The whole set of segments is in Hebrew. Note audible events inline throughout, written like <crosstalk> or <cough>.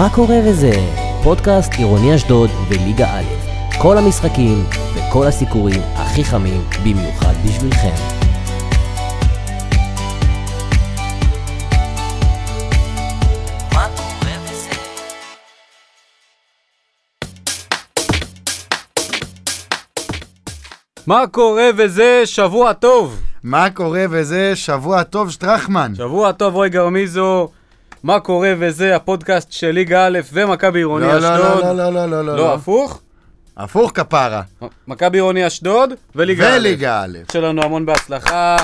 מה קורה וזה? פודקאסט עירוני אשדוד וליגה א'. כל המשחקים וכל הסיקורים הכי חמים במיוחד בשבילכם. מה קורה וזה? מה קורה וזה שבוע טוב. מה קורה וזה שבוע טוב שטרחמן. שבוע טוב רוי גרמיזו. מה קורה וזה הפודקאסט של ליגה א' ומכבי עירוני לא, לא, אשדוד. לא, לא, לא, לא, לא, לא, הפוך. הפוך כפרה. מכבי עירוני אשדוד וליגה א'. וליגה א'. שלנו המון בהצלחה.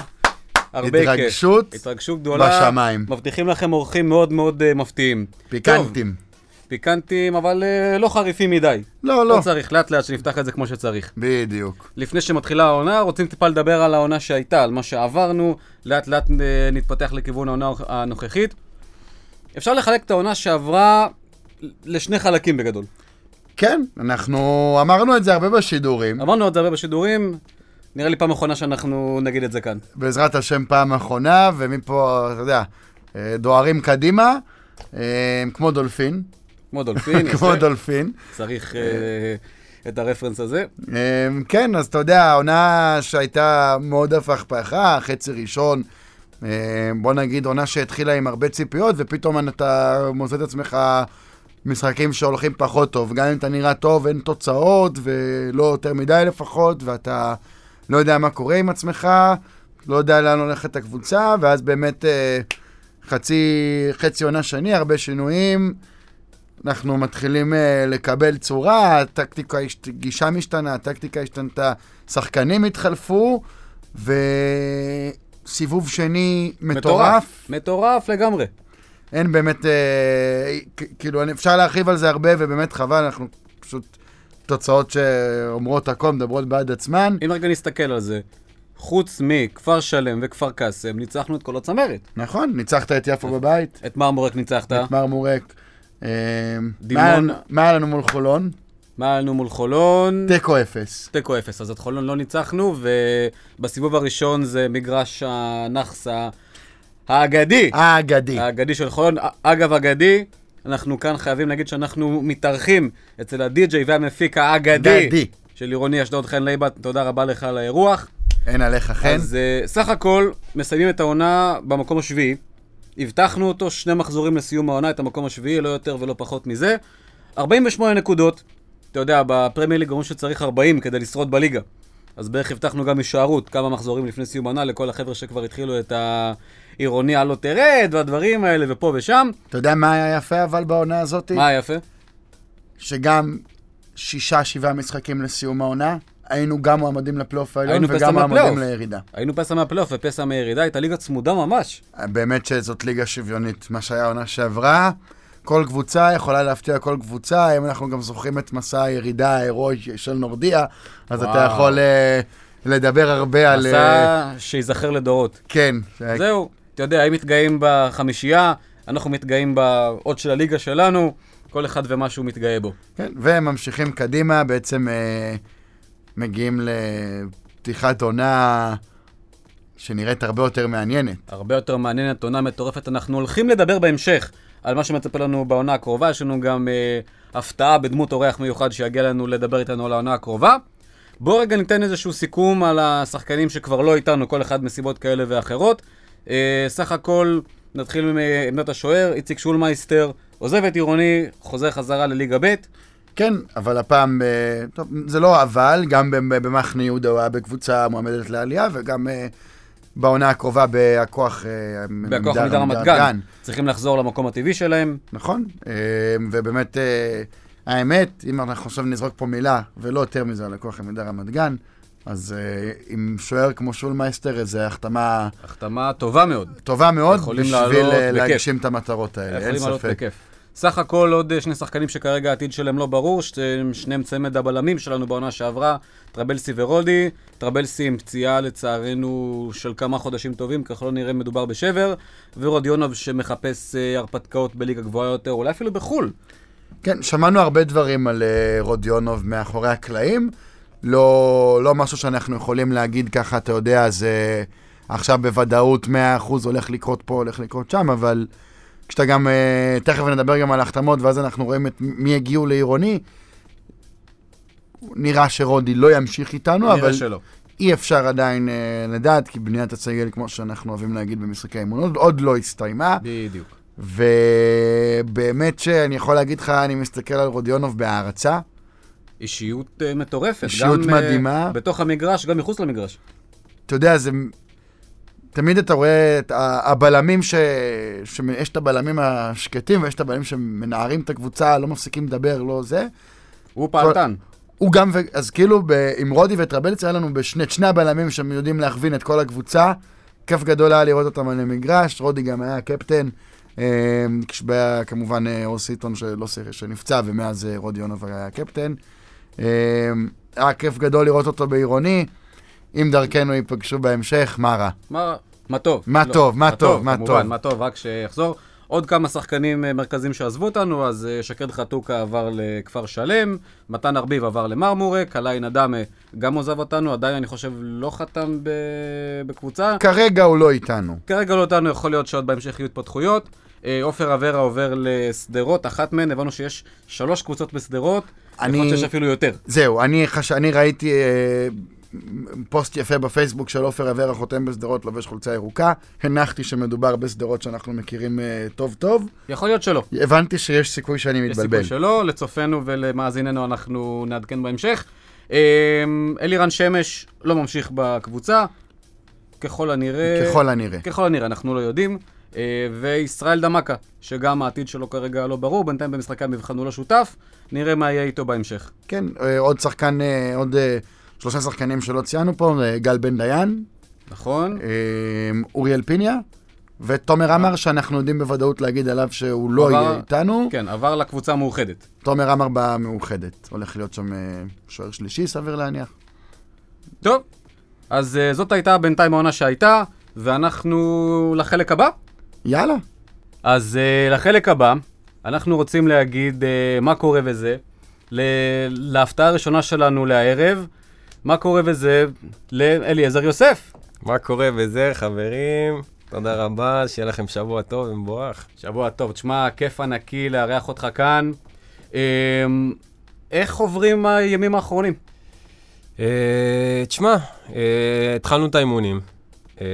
הרבה כיף. התרגשות התרגשות גדולה. בשמיים. מבטיחים לכם אורחים מאוד מאוד אה, מפתיעים. פיקנטים. טוב, פיקנטים, אבל אה, לא חריפים מדי. לא, לא. לא צריך, לאט לאט שנפתח את זה כמו שצריך. בדיוק. לפני שמתחילה העונה, רוצים טיפה לדבר על העונה שהייתה, על מה שעברנו, לאט לאט אה, נתפתח לכיוון העונה הנוכחית. אפשר לחלק את העונה שעברה לשני חלקים בגדול. כן, אנחנו אמרנו את זה הרבה בשידורים. אמרנו את זה הרבה בשידורים, נראה לי פעם אחרונה שאנחנו נגיד את זה כאן. בעזרת השם פעם אחרונה, ומפה, אתה יודע, אה, דוהרים קדימה, אה, כמו דולפין. כמו <laughs> דולפין, כמו. דולפין. צריך אה, את הרפרנס הזה. כן, אז אתה יודע, העונה שהייתה מאוד הפכפכה, חצי ראשון, בוא נגיד עונה שהתחילה עם הרבה ציפיות, ופתאום אתה מוצא את עצמך משחקים שהולכים פחות טוב. גם אם אתה נראה טוב, אין תוצאות, ולא יותר מדי לפחות, ואתה לא יודע מה קורה עם עצמך, לא יודע לאן הולכת הקבוצה, ואז באמת אה, חצי, חצי עונה שני, הרבה שינויים. אנחנו מתחילים uh, לקבל צורה, הטקטיקה, גישה משתנה, הטקטיקה השתנתה, שחקנים התחלפו, וסיבוב שני מטורף. מטורף לגמרי. אין באמת, כ- כאילו, אפשר להרחיב על זה הרבה, ובאמת חבל, אנחנו פשוט תוצאות שאומרות הכל, מדברות בעד עצמן. אם רגע נסתכל על זה, חוץ מכפר שלם וכפר קאסם, ניצחנו את כל הצמרת. נכון, ניצחת את יפו בבית, את מרמורק ניצחת, את מרמורק. אה, דימונה. לנו- מה היה לנו מול חולון? מה היה לנו מול חולון? תיקו אפס. תיקו אפס, אז את חולון לא ניצחנו, ובסיבוב הראשון זה מגרש הנאחס ה- האגדי, האגדי. האגדי של חולון. אגב, אגדי, אנחנו כאן חייבים להגיד שאנחנו מתארחים אצל הדי-ג'יי והמפיק האגדי אגדי. של עירוני אשדוד חן לייבת, תודה רבה לך על האירוח. אין עליך חן. אז uh, סך הכל, מסיימים את העונה במקום השביעי. הבטחנו אותו שני מחזורים לסיום העונה, את המקום השביעי, לא יותר ולא פחות מזה. 48 נקודות. אתה יודע, בפרמייר ליג אומרים שצריך 40 כדי לשרוד בליגה. אז בערך הבטחנו גם הישארות כמה מחזורים לפני סיום העונה לכל החבר'ה שכבר התחילו את העירוני הלא תרד והדברים האלה ופה ושם. אתה יודע מה היה יפה אבל בעונה הזאת? מה היה יפה? שגם שישה, שבעה משחקים לסיום העונה, היינו גם מועמדים לפלייאוף העליון וגם מועמדים. לירידה. היינו פסע מהפלייאוף ופסע מירידה, הייתה ליגה צמודה ממש. באמת שזאת ליגה שוויונית, מה שהיה העונה שעברה. כל קבוצה יכולה להפתיע כל קבוצה, אם אנחנו גם זוכרים את מסע הירידה ההירואי של נורדיה, אז אתה וואו. יכול אה, לדבר הרבה על... אה, מסע שייזכר לדורות. כן. זהו, אתה יודע, הם מתגאים בחמישייה, אנחנו מתגאים בעוד של הליגה שלנו, כל אחד ומה שהוא מתגאה בו. כן, וממשיכים קדימה, בעצם אה, מגיעים לפתיחת עונה שנראית הרבה יותר מעניינת. הרבה יותר מעניינת, עונה מטורפת. אנחנו הולכים לדבר בהמשך על מה שמצפה לנו בעונה הקרובה. יש לנו גם אה, הפתעה בדמות אורח מיוחד שיגיע לנו לדבר איתנו על העונה הקרובה. בואו רגע ניתן איזשהו סיכום על השחקנים שכבר לא איתנו, כל אחד מסיבות כאלה ואחרות. אה, סך הכל, נתחיל מעמדת השוער, איציק שולמייסטר, עוזב את עירוני, חוזר חזרה לליגה ב'. כן, אבל הפעם, אה, טוב, זה לא אבל, גם במ- במחנה יהודה הוא היה בקבוצה מועמדת לעלייה, וגם אה, בעונה הקרובה בכוח... אה, בהכוח מדר- רמת מדר גן. צריכים לחזור למקום הטבעי שלהם. נכון, אה, ובאמת, אה, האמת, אם אנחנו עכשיו נזרוק פה מילה, ולא יותר מזה על הכוח עמידר רמת גן, אז עם שוער כמו שולמייסטר, זו החתמה החתמה טובה מאוד. טובה מאוד, בשביל. להגשים את המטרות האלה, אין יכולים לעלות ספק. בכיף. סך הכל עוד אה, שני שחקנים שכרגע העתיד שלהם לא ברור, שניהם צמד הבלמים שלנו בעונה שעברה, טרבלסי ורולדי. טרבלסי עם פציעה לצערנו של כמה חודשים טובים, ככל הנראה מדובר בשבר, ורודיונוב שמחפש אה, הרפתקאות בליגה גבוהה יותר, אולי אפילו בחו"ל. כן, שמענו הרבה דברים על אה, רודיונוב מאחורי הקלעים. לא, לא משהו שאנחנו יכולים להגיד ככה, אתה יודע, זה עכשיו בוודאות 100% הולך לקרות פה, הולך לקרות שם, אבל כשאתה גם, אה, תכף נדבר גם על ההחתמות, ואז אנחנו רואים את מי הגיעו לעירוני. נראה שרודי לא ימשיך איתנו, אבל שלא. אי אפשר עדיין אה, לדעת, כי בניית הסגל, כמו שאנחנו אוהבים להגיד במשחקי האימון, עוד- לא הסתיימה. בדיוק. ובאמת שאני יכול להגיד לך, אני מסתכל על רודיונוב בהערצה. אישיות אה, מטורפת. אישיות גם, אה, מדהימה. בתוך המגרש, גם מחוץ למגרש. אתה יודע, זה... תמיד אתה רואה את הבלמים ש... ש... יש את הבלמים השקטים ויש את הבלמים שמנערים את הקבוצה, לא מפסיקים לדבר, לא זה. הוא פעלתן. הוא גם. אז כאילו ב... עם רודי וטרבלץ היה לנו בשני, את שני הבלמים שהם יודעים להכווין את כל הקבוצה. כיף גדול היה לראות אותם על המגרש, רודי גם היה קפטן. אה, כשהיה כמובן אה, אור סיטון שלא שיחק, שנפצע, ומאז אה, רודי יונוב היה קפטן. אה, היה כיף גדול לראות אותו בעירוני. אם דרכנו ייפגשו בהמשך, מה רע? מה, מה טוב. מה לא, טוב, מה טוב, מה כמובן, טוב. מה טוב, רק שיחזור. עוד כמה שחקנים אה, מרכזיים שעזבו אותנו, אז אה, שקד חתוקה עבר לכפר שלם, מתן ארביב עבר למרמורק, עלי נדמה גם עוזב אותנו, עדיין אני חושב לא חתם ב... בקבוצה. כרגע הוא לא איתנו. כרגע לא אותנו, יכול להיות שעוד בהמשך יהיו התפתחויות. אה, עופר אברה עובר לשדרות, אחת מהן, הבנו שיש שלוש קבוצות בשדרות, יכול אני- להיות שיש אפילו יותר. זהו, אני, חש... אני ראיתי אה, פוסט יפה בפייסבוק של עופר אברה חותם בשדרות לובש חולצה ירוקה. הנחתי שמדובר בשדרות שאנחנו מכירים אה, טוב טוב. יכול להיות שלא. הבנתי שיש סיכוי שאני יש מתבלבל. סיכוי שלא, לצופינו ולמאזיננו אנחנו נעדכן בהמשך. אמ, אלירן שמש לא ממשיך בקבוצה, ככל הנראה... ככל הנראה. ככל הנראה, אנחנו לא יודעים. אה, וישראל דמקה, שגם העתיד שלו כרגע לא ברור, בינתיים במשחקי המבחן הוא לא שותף, נראה מה יהיה איתו בהמשך. כן, אה, עוד שחקן, אה, עוד אה, שלושה שחקנים שלא ציינו פה, אה, גל בן דיין, נכון? אה, אוריאל פיניה, ותומר עמר, שאנחנו יודעים בוודאות להגיד עליו שהוא לא עבר- יהיה איתנו. כן, עבר לקבוצה המאוחדת. תומר עמר במאוחדת. הולך להיות שם אה, שוער שלישי, סביר להניח. טוב, אז אה, זאת הייתה בינתיים העונה שהייתה, ואנחנו לחלק הבא. יאללה. אז uh, לחלק הבא, אנחנו רוצים להגיד uh, מה קורה וזה. ל- להפתעה הראשונה שלנו לערב, מה קורה וזה לאליעזר יוסף. מה קורה וזה, חברים? תודה רבה, שיהיה לכם שבוע טוב ומבורך. שבוע טוב, תשמע, כיף ענקי לארח אותך כאן. Um, איך עוברים הימים האחרונים? אה, תשמע, אה, התחלנו את האימונים, אה,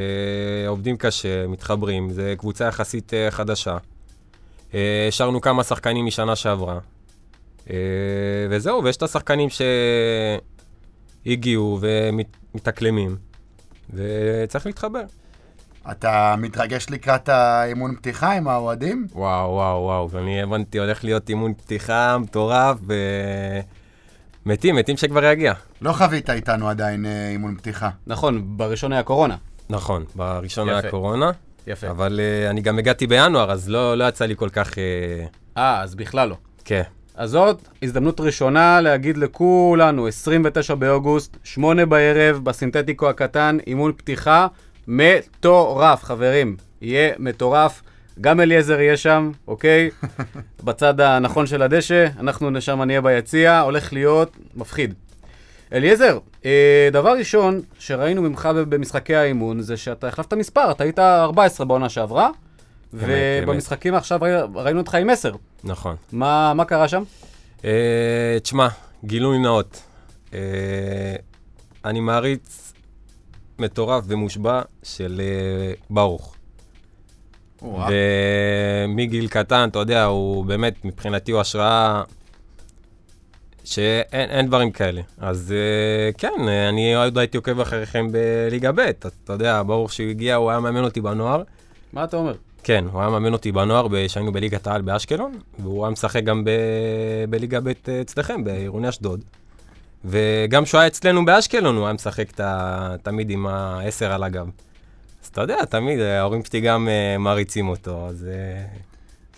עובדים קשה, מתחברים, זו קבוצה יחסית אה, חדשה. אה, השארנו כמה שחקנים משנה שעברה. אה, וזהו, ויש את השחקנים שהגיעו ומתאקלמים, וצריך להתחבר. אתה מתרגש לקראת האימון פתיחה עם האוהדים? וואו, וואו, וואו, ואני הבנתי, הולך להיות אימון פתיחה מטורף, ו... מתים, מתים שכבר יגיע. לא חווית איתנו עדיין אה, אימון פתיחה. נכון, בראשון היה קורונה. נכון, בראשון יפה. היה קורונה, יפה. אבל uh, אני גם הגעתי בינואר, אז לא, לא יצא לי כל כך... Uh, אה, אז בכלל לא. כן. אז זאת הזדמנות ראשונה להגיד לכולנו, 29 באוגוסט, 8 בערב, בסינתטיקו הקטן, אימון פתיחה מטורף, חברים. יהיה מטורף. גם אליעזר יהיה שם, אוקיי? <laughs> בצד הנכון של הדשא, אנחנו שם נהיה ביציע, הולך להיות מפחיד. אליעזר, אה, דבר ראשון שראינו ממך במשחקי האימון זה שאתה החלפת מספר, אתה היית 14 בעונה שעברה. ובמשחקים עכשיו ראי- ראינו אותך עם 10. נכון. מה, מה קרה שם? Uh, תשמע, גילוי נאות. Uh, אני מעריץ מטורף ומושבע של uh, ברוך. ומגיל קטן, אתה יודע, הוא באמת, מבחינתי הוא השראה שאין אין דברים כאלה. אז uh, כן, uh, אני עוד הייתי עוקב אחריכם בליגה ב', אתה אתה יודע, ברוך שהוא הגיע, הוא היה מאמן אותי בנוער. מה אתה אומר? כן, הוא היה מאמן אותי בנוער כשהיינו בליגת העל באשקלון, והוא היה משחק גם ב... בליגה ב' אה, אצלכם, בעירוני אשדוד. וגם כשהוא היה אצלנו באשקלון, הוא היה משחק ת... תמיד עם העשר על הגב. אז אתה יודע, תמיד, אה, ההורים שלי גם uh, מעריצים אותו, אז... Uh,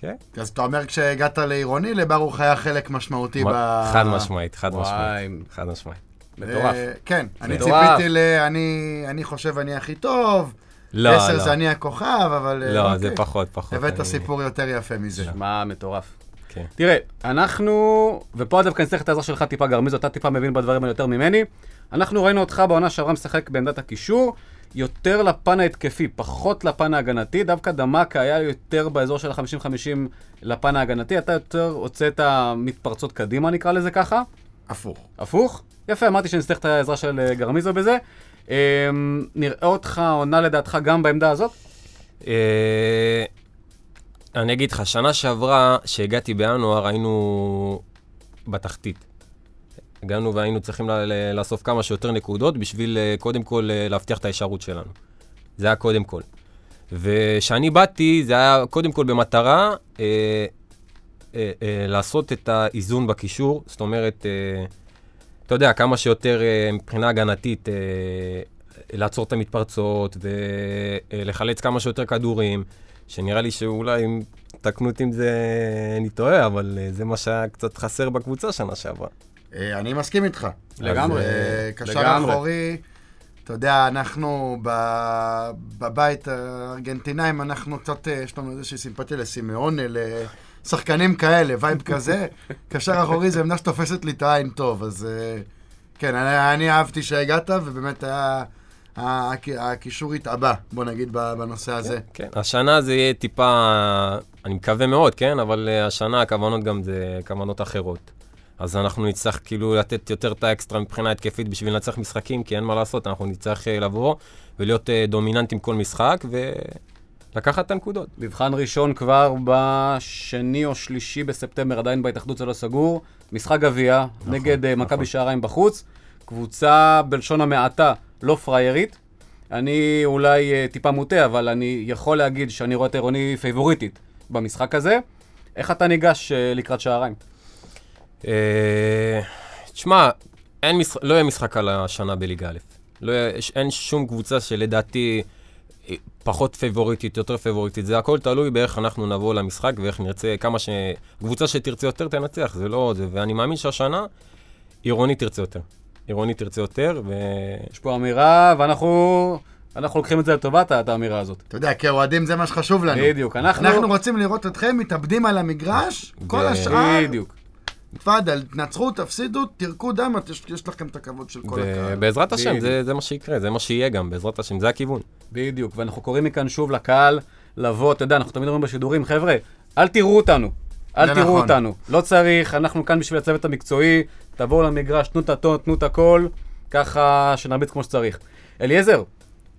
כן. אז אתה אומר כשהגעת לעירוני, לברוך היה חלק משמעותי ב... חד משמעית, חד וואי, משמעית. חד משמעית. מטורף. אה, כן, אני מטורף. ציפיתי ל... אני- אני חושב אני הכי טוב, לא, עשר לא. זה אני הכוכב, אבל... אה, לא, אוקיי. זה פחות, פחות. הבאת אני- סיפור יותר יפה מזה. מה מטורף. כן. תראה, אנחנו, ופה דווקא נצטרך את העזרה שלך טיפה גרמיזו, אתה טיפה מבין בדברים האלה יותר ממני. אנחנו ראינו אותך בעונה שעברה משחק בעמדת הקישור, יותר לפן ההתקפי, פחות לפן ההגנתי. דווקא דמקה היה יותר באזור של ה-50-50 לפן ההגנתי. אתה יותר הוצאת מתפרצות קדימה, נקרא לזה ככה. הפוך. הפוך? יפה, אמרתי שנצטרך את העזרה של אה, גרמיזו בזה. אה, נראה אותך עונה לדעתך גם בעמדה הזאת? אה, אני אגיד לך, שנה שעברה, שהגעתי בינואר, היינו בתחתית. הגענו והיינו צריכים לאסוף כמה שיותר נקודות בשביל אה, קודם כל אה, להבטיח את ההישארות שלנו. זה היה קודם כל. וכשאני באתי, זה היה קודם כל במטרה אה, אה, אה, לעשות את האיזון בקישור, זאת אומרת, אה, אתה יודע, כמה שיותר אה, מבחינה הגנתית, אה, לעצור את המתפרצות ולחלץ כמה שיותר כדורים, שנראה לי שאולי, אם תקנו אותי אם זה, אני טועה, אבל אה, זה מה שהיה קצת חסר בקבוצה שנה שעברה. אני מסכים איתך. לגמרי, קשר. אחורי, אתה יודע, אנחנו ב- בבית הארגנטינאים, אנחנו קצת, יש לנו איזושהי סימפתיה לסימאונה, לשחקנים כאלה, וייב כזה. קשר אחורי זה עמדה שתופסת לי את העין טוב, אז אה, כן, אני, אני אהבתי שהגעת, ובאמת היה... הקישור התעבה, בוא נגיד, בנושא הזה. כן, השנה זה יהיה טיפה, אני מקווה מאוד, כן? אבל אה, השנה הכוונות גם זה כוונות אחרות. אז אנחנו נצטרך כאילו לתת יותר את האקסטרה מבחינה התקפית בשביל לנצח משחקים, כי אין מה לעשות, אנחנו נצטרך אה, לבוא ולהיות דומיננטים כל משחק ולקחת את הנקודות. מבחן ראשון כבר בשני או שלישי בספטמבר, עדיין בהתאחדות זה לא סגור. משחק גביע נגד אה, מכבי שעריים בחוץ. קבוצה בלשון המעטה לא פריירית. אני אולי אה, טיפה מוטה, אבל אני יכול להגיד שאני רואה את עירוני פייבוריטית במשחק הזה. איך אתה ניגש אה, לקראת שעריים? אה, תשמע, אין. לא יהיה משחק על השנה בליגה א'. לא יהיה, אין שום קבוצה שלדעתי פחות פייבוריטית, יותר פייבוריטית. זה הכל תלוי באיך אנחנו נבוא למשחק ואיך נרצה, כמה ש... קבוצה שתרצה יותר תנצח, זה לא זה. ואני מאמין שהשנה עירוני תרצה יותר. עירוני תרצה יותר, ו... יש פה אמירה, ואנחנו אנחנו לוקחים את זה לטובת את האמירה הזאת. אתה יודע, כאוהדים זה מה שחשוב לנו. בדיוק, אנחנו... אנחנו רוצים לראות אתכם מתאבדים על המגרש, כל השאר, בדיוק. תפאדל, תנצחו, תפסידו, תירקו דם, יש, יש לכם את הכבוד של כל הקהל. ובעזרת השם. זה, זה מה שיקרה, זה מה שיהיה גם, בעזרת השם, זה הכיוון. בדיוק, ואנחנו קוראים מכאן שוב לקהל לבוא, אתה יודע, אנחנו תמיד אומרים בשידורים, חבר'ה, אל תראו אותנו. אל תראו נכון. אותנו. לא צריך, אנחנו כאן בשביל הצוות המקצועי, תבואו למגרש, תנו את הטון, תנו את הכל, ככה שנרביץ כמו שצריך. אליעזר,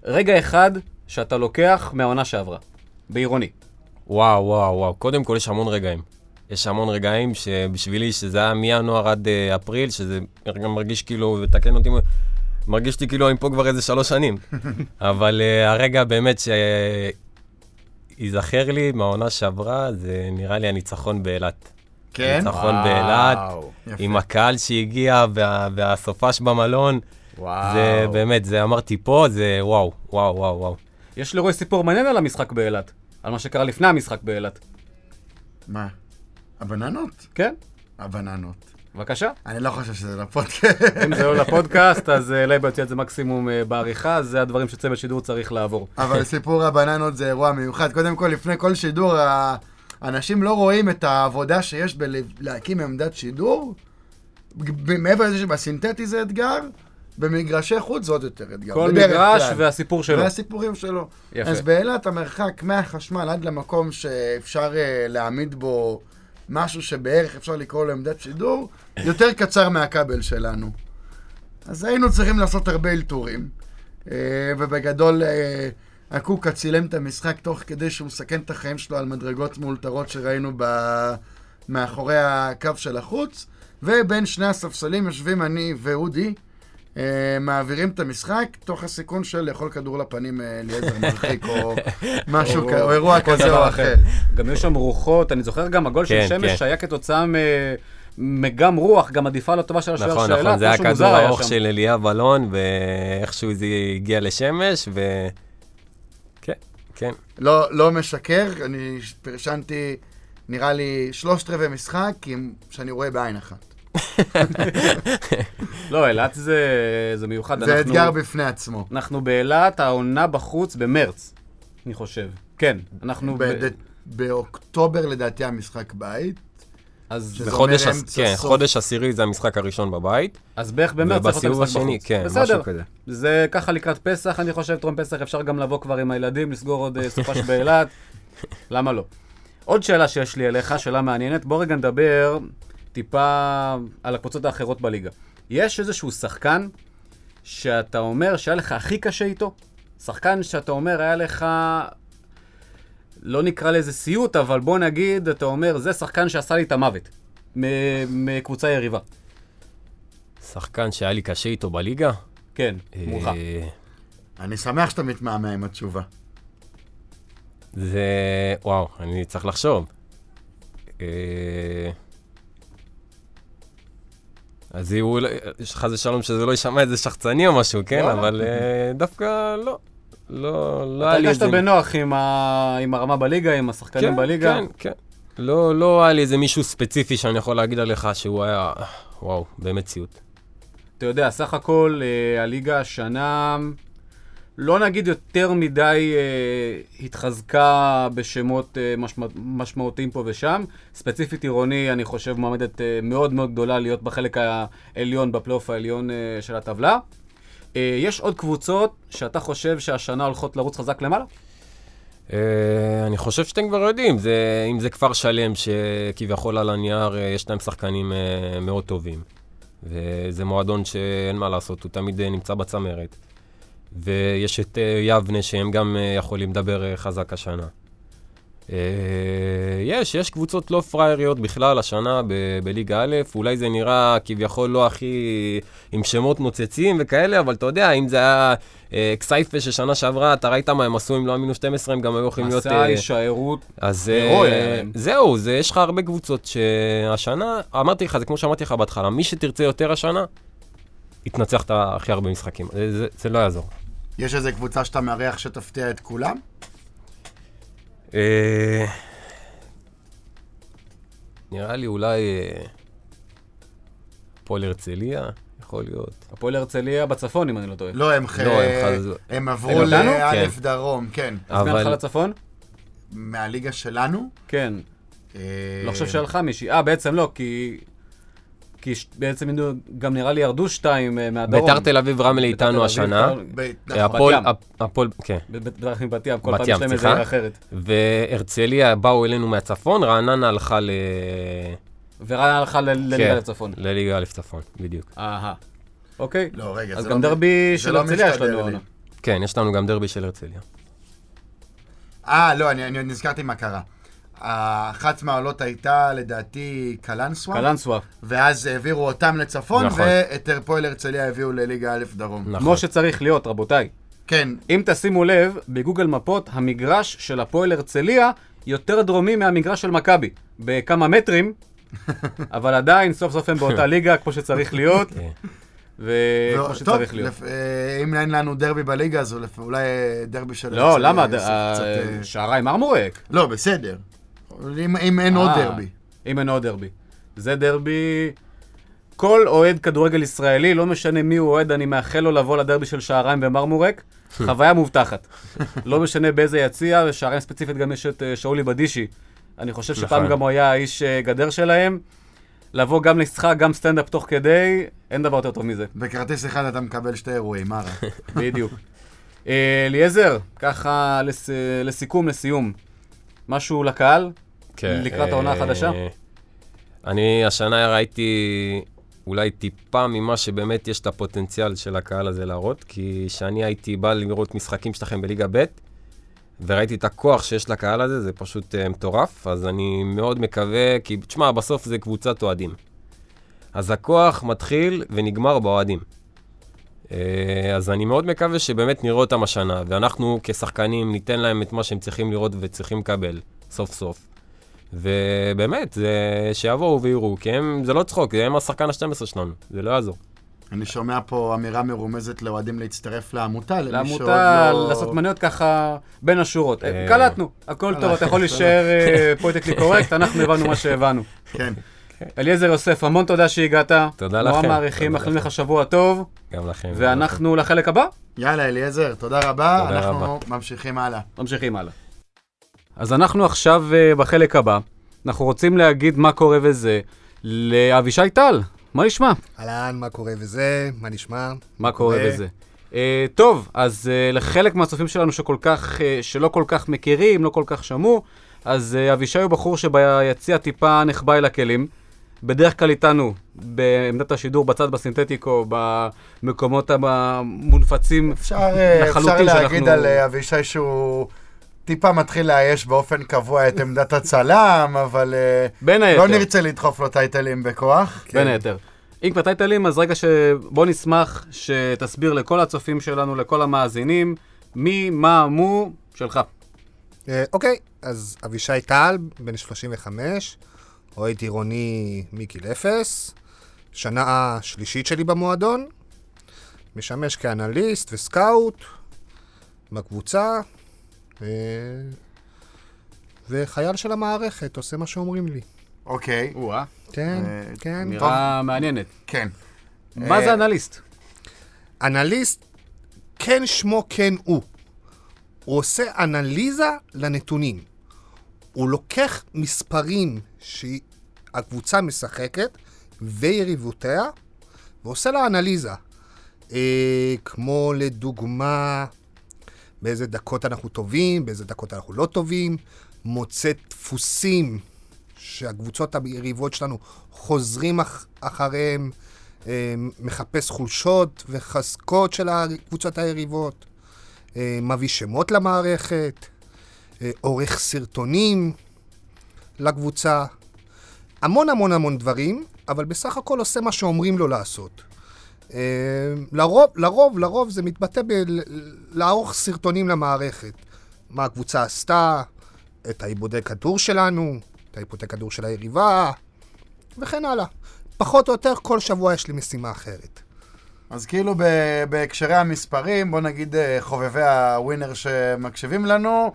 רגע אחד שאתה לוקח מהעונה שעברה, בעירוני. וואו, וואו, וואו. קודם כל, יש המון רגעים. יש המון רגעים שבשבילי, שזה היה מינואר עד uh, אפריל, שזה גם מרגיש כאילו, ותקן אותי, מרגיש לי כאילו אני פה כבר איזה שלוש שנים. <laughs> אבל uh, הרגע באמת שייזכר לי מהעונה שעברה, זה נראה לי הניצחון באילת. כן? ניצחון באילת. עם הקהל שהגיע וה, והסופש במלון. וואו. זה באמת, זה אמרתי פה, זה וואו, וואו, וואו, וואו. יש לרועי סיפור מעניין על המשחק באילת, על מה שקרה לפני המשחק באילת. מה? הבננות? כן? הבננות. בבקשה. אני לא חושב שזה לפודקאסט. אם זה לא לפודקאסט, אז אה, לייב יוציא את זה מקסימום אה, בעריכה, זה הדברים שצוות שידור צריך לעבור. אבל סיפור הבננות זה אירוע מיוחד. קודם כל, לפני כל שידור, אנשים לא רואים את העבודה שיש בלהקים עמדת שידור. מעבר לזה שבסינתטי זה אתגר, במגרשי חוץ זה עוד יותר אתגר. כל מגרש כלל. והסיפור שלו. והסיפורים שלו. יפה. אז באילת המרחק מהחשמל עד למקום שאפשר אה, להעמיד בו משהו שבערך אפשר לקרוא לו עמדת שידור, יותר קצר מהכבל שלנו. אז היינו צריכים לעשות הרבה אלתורים, אה, ובגדול אה, הקוקה צילם את המשחק תוך כדי שהוא מסכן את החיים שלו על מדרגות מאולתרות שראינו ב... מאחורי הקו של החוץ, ובין שני הספסלים יושבים אני ואודי. אה, מעבירים את המשחק, תוך הסיכון של לאכול כדור לפנים אה, אליעזר מרחיק, או <laughs> משהו כזה, או אירוע כזה או אחר. גם יש שם רוחות, אני זוכר גם הגול של כן, שמש כן. היה כתוצאה מ- מגם רוח, גם עדיפה לטובה של השוער נכון, שאלה, נכון, זה היה כדור ארוך. של אליה בלון, ואיכשהו זה הגיע לשמש, ו... כן, כן. לא, לא משקר, אני פרשנתי, נראה לי, שלושת רבעי משחק, שאני רואה בעין אחת. לא, אילת זה זה מיוחד. זה אנחנו- אתגר בפני עצמו. אנחנו באילת, העונה בחוץ במרץ, אני חושב. כן, אנחנו... ב- ב- באוקטובר לדעתי המשחק בית, אז, שזה זה אומר חודש, עש- אמצע, כן, סוף. חודש עשירי זה המשחק הראשון בבית, אז בערך במרץ צריך להיות המשחק השני, בחוץ. כן, בסדר, משהו כזה. זה ככה לקראת פסח, אני חושב, טרום פסח אפשר גם לבוא כבר עם הילדים, לסגור עוד אה, סופש באילת, <laughs> למה לא? עוד שאלה שיש לי אליך, שאלה מעניינת, בוא רגע נדבר טיפה על הקבוצות האחרות בליגה. יש איזשהו שחקן שאתה אומר שהיה לך הכי קשה איתו? שחקן שאתה אומר, היה לך, לא נקרא לזה סיוט, אבל בוא נגיד, אתה אומר, זה שחקן שעשה לי את המוות מ- מקבוצה יריבה. שחקן שהיה לי קשה איתו בליגה. כן, מולך. אה, אני שמח שאתה מתמהמה עם התשובה. זה... וואו, אני צריך לחשוב. אז יהיו, חס ושלום שזה לא יישמע איזה שחצני או משהו, כן? אבל אה, דווקא לא. לא, לא אתה היה לי הרגשת איזה... בנוח עם, ה... עם הרמה בליגה, עם השחקנים כן, בליגה? כן, כן. לא, לא היה לי איזה מישהו ספציפי שאני יכול להגיד עליך שהוא היה, וואו, באמת סיוט. אתה יודע, סך הכל אה, הליגה השנה, לא נגיד יותר מדי אה, התחזקה בשמות אה, משמע, משמעותיים פה ושם. ספציפית עירוני, אני חושב, מועמדת אה, מאוד מאוד גדולה להיות בחלק העליון, בפלייאוף העליון אה, של הטבלה. אה, יש עוד קבוצות שאתה חושב שהשנה הולכות לרוץ חזק למעלה? Uh, אני חושב שאתם כבר יודעים, זה, אם זה כפר שלם שכביכול על הנייר uh, יש להם שחקנים uh, מאוד טובים. וזה מועדון שאין מה לעשות, הוא תמיד uh, נמצא בצמרת. ויש את uh, יבנה שהם גם uh, יכולים לדבר uh, חזק השנה. יש, יש קבוצות לא פראייריות בכלל השנה ב- בליגה א', אולי זה נראה כביכול לא הכי עם שמות נוצצים וכאלה, אבל אתה יודע, אם זה היה אה, כסייפה ששנה שעברה, אתה ראית מה הם עשו, אם לא היה מינוס 12, הם גם היו יכולים להיות... מסע, אה, הישארות, אז אה. זהו, זה, יש לך הרבה קבוצות שהשנה, אמרתי לך, זה כמו שאמרתי לך בהתחלה, מי שתרצה יותר השנה, יתנצח את הכי הרבה משחקים. זה, זה, זה לא יעזור. יש איזה קבוצה שאתה מארח שתפתיע את כולם? אה, נראה לי אולי אה, הפועל הרצליה, יכול להיות. הפועל הרצליה בצפון, אם אני לא טועה. לא, הם ח- לא, הם חז- הם הם עברו? לאלף כן. דרום, כן. אז מי הלכה אבל לצפון? מהליגה שלנו. כן. אה, לא חושב שהלכה מישהי. אה, בעצם לא, כי... כי ש- בעצם גם נראה לי ירדו שתיים אה, מהדרום. ביתר תל אביב רמלה איתנו השנה. נכון. הפועל, כן. ב- ב- בטח מבת ים, כל בת פעם יש להם איזה. עיר אחרת. והרצליה באו אלינו מהצפון, רעננה הלכה ל... ורעננה הלכה ל- לליגה כן, לצפון. לליגה א' צפון, בדיוק. אהה. אוקיי. לא, רגע, אז גם לא- דרבי של לא הרצליה יש לנו. כן, יש לנו גם דרבי של הרצליה. אה, לא, אני אני נזכרתי מה קרה. אחת מהעולות הייתה, לדעתי, קלנסווה, קלנסווה. ואז העבירו אותם לצפון, נכון. ואת הפועל הרצליה הביאו לליגה א' דרום. נכון. כמו שצריך להיות, רבותיי. כן, אם תשימו לב, בגוגל מפות, המגרש של הפועל הרצליה יותר דרומי מהמגרש של מכבי. בכמה מטרים, <laughs> אבל עדיין, סוף סוף הם באותה ליגה, כמו שצריך להיות, כן. ו- וכמו טוב, שצריך להיות. לפ- אה, אם אין לנו דרבי בליגה, אז לפ- אולי דרבי של... לא, למה? יוסיף אה, קצת, אה, שעריים ארמורק. לא, בסדר. אם אם אין עוד אה, דרבי. אם אין עוד דרבי. זה דרבי... כל אוהד כדורגל ישראלי, לא משנה מי הוא אוהד, אני מאחל לו לבוא לדרבי של שעריים במרמורק. חוויה מובטחת. לא משנה באיזה יציע, ושעריים ספציפית גם יש את אה, שאולי בדישי. אני חושב שפעם נכון. גם הוא היה האיש אה, גדר שלהם. לבוא גם למשחק, גם סטנדאפ תוך כדי, אין דבר יותר טוב מזה. בכרטיס אחד אתה מקבל שתי אירועים, מה רע? <laughs> בדיוק. אליעזר, ככה לס... לסיכום, לסיום. משהו לקהל? כן, לקראת העונה אה, החדשה? אני השנה ראיתי אולי טיפה ממה שבאמת יש את הפוטנציאל של הקהל הזה להראות, כי כשאני הייתי בא לראות משחקים שלכם בליגה ב', וראיתי את הכוח שיש לקהל הזה, זה פשוט uh, מטורף, אז אני מאוד מקווה, כי תשמע, בסוף זה קבוצת אוהדים. אז הכוח מתחיל ונגמר באוהדים. Uh, אז אני מאוד מקווה שבאמת נראה אותם השנה, ואנחנו כשחקנים ניתן להם את מה שהם צריכים לראות וצריכים לקבל, סוף סוף. ובאמת, זה שיבואו ויראו, כי הם, זה לא צחוק, הם השחקן ה-12 שלנו, זה לא יעזור. אני שומע פה אמירה מרומזת לאוהדים להצטרף לעמותה, למי שעוד לעמותה, לא... לעשות מניות ככה בין השורות. אה, אה. קלטנו, הכל טוב, אתה יכול להישאר פוליטיקלי קורקט, אנחנו הבנו מה שהבנו. כן. אליעזר יוסף, המון תודה שהגעת. תודה נורא לכם. מעריכים, תודה מאחלים. לך שבוע טוב, גם לכם. ואנחנו לחלק הבא, יאללה, אליעזר, תודה רבה. תודה אנחנו רבה. ממשיכים הלאה. ממשיכים הלאה. אז אנחנו עכשיו אה, בחלק הבא, אנחנו רוצים להגיד מה קורה וזה לאבישי טל. מה נשמע? אהלן, מה קורה וזה? מה נשמע? מה קורה ו- וזה? Uh, טוב, אז uh, לחלק מהצופים שלנו שכל כך, uh, שלא כל כך מכירים, לא כל כך שמעו, אז uh, אבישי הוא בחור שביציע טיפה נחבא אל הכלים. בדרך כלל איתנו, בעמדת השידור, בצד בסינתטיקו, במקומות המונפצים אפשר, אה, אפשר לחלוטין להגיד שאנחנו- על אבישי שהוא טיפה מתחיל לאייש באופן קבוע את עמדת הצלם, אבל אה, בין היתר. לא נרצה לדחוף לו טייטלים בכוח. בין היתר. אם כבר טייטלים, אז רגע שבוא נשמח שתסביר לכל הצופים שלנו, לכל המאזינים, מי, מה, מו, שלך. אה, אוקיי, אז אבישי טל, בן 35, אוהד עירוני מגיל אפס, שנה שלישית שלי במועדון, משמש כאנליסט וסקאוט בקבוצה, וחייל של המערכת, עושה מה שאומרים לי. אוקיי, או-אה, כן, אה, כן. אמירה מעניינת. כן. מה אה, זה אנליסט? אנליסט, כן שמו כן הוא. הוא עושה אנליזה לנתונים. הוא לוקח מספרים שהקבוצה משחקת ויריבותיה, ועושה לה אנליזה. אה, כמו לדוגמה, באיזה דקות אנחנו טובים, באיזה דקות אנחנו לא טובים, מוצא דפוסים שהקבוצות היריבות שלנו חוזרים אח, אחריהם, אה, מחפש חולשות וחזקות של הקבוצות היריבות, אה, מביא שמות למערכת, אה, עורך סרטונים לקבוצה, המון המון המון דברים, אבל בסך הכל עושה מה שאומרים לו לעשות. לרוב, לרוב, לרוב זה מתבטא בלערוך סרטונים למערכת. מה הקבוצה עשתה, את העיבודי כדור שלנו, את העיבודי כדור של היריבה, וכן הלאה. פחות או יותר כל שבוע יש לי משימה אחרת. אז כאילו בהקשרי המספרים, בוא נגיד אה, חובבי הווינר שמקשיבים לנו,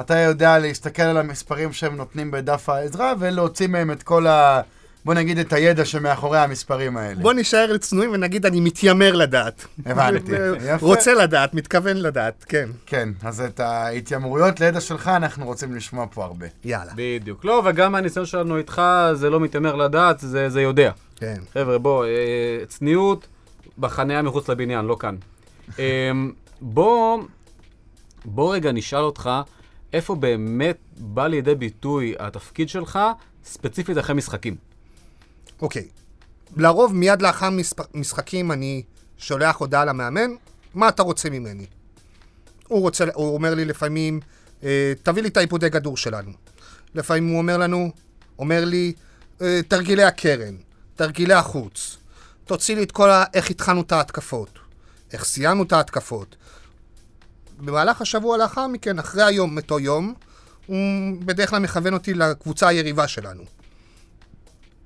אתה יודע להסתכל על המספרים שהם נותנים בדף העזרה ולהוציא מהם את כל ה... בוא נגיד את הידע שמאחורי המספרים האלה. בוא נישאר צנועים ונגיד אני מתיימר לדעת. הבנתי. <laughs> יפה. רוצה לדעת, מתכוון לדעת, כן. כן, אז את ההתיימרויות לידע שלך אנחנו רוצים לשמוע פה הרבה. יאללה. בדיוק. לא, וגם מהניסיון שלנו איתך, זה לא מתיימר לדעת, זה, זה יודע. כן. חבר'ה, בוא, אה, צניעות בחניה מחוץ לבניין, לא כאן. <laughs> אה, בוא, בוא רגע נשאל אותך, איפה באמת בא לידי ביטוי התפקיד שלך, ספציפית אחרי משחקים? אוקיי. לרוב, מיד לאחר. משחקים, אני שולח הודעה למאמן, מה אתה רוצה ממני? הוא, רוצה, הוא אומר לי לפעמים, אה, תביא לי את העיבודי כדור שלנו. לפעמים הוא אומר לנו, אומר לי, אה, תרגילי הקרן, תרגילי החוץ. תוציא לי את כל ה... איך התחלנו את ההתקפות, איך סיימנו את ההתקפות. במהלך השבוע לאחר מכן, אחרי היום, אותו יום, הוא בדרך כלל מכוון אותי לקבוצה היריבה שלנו.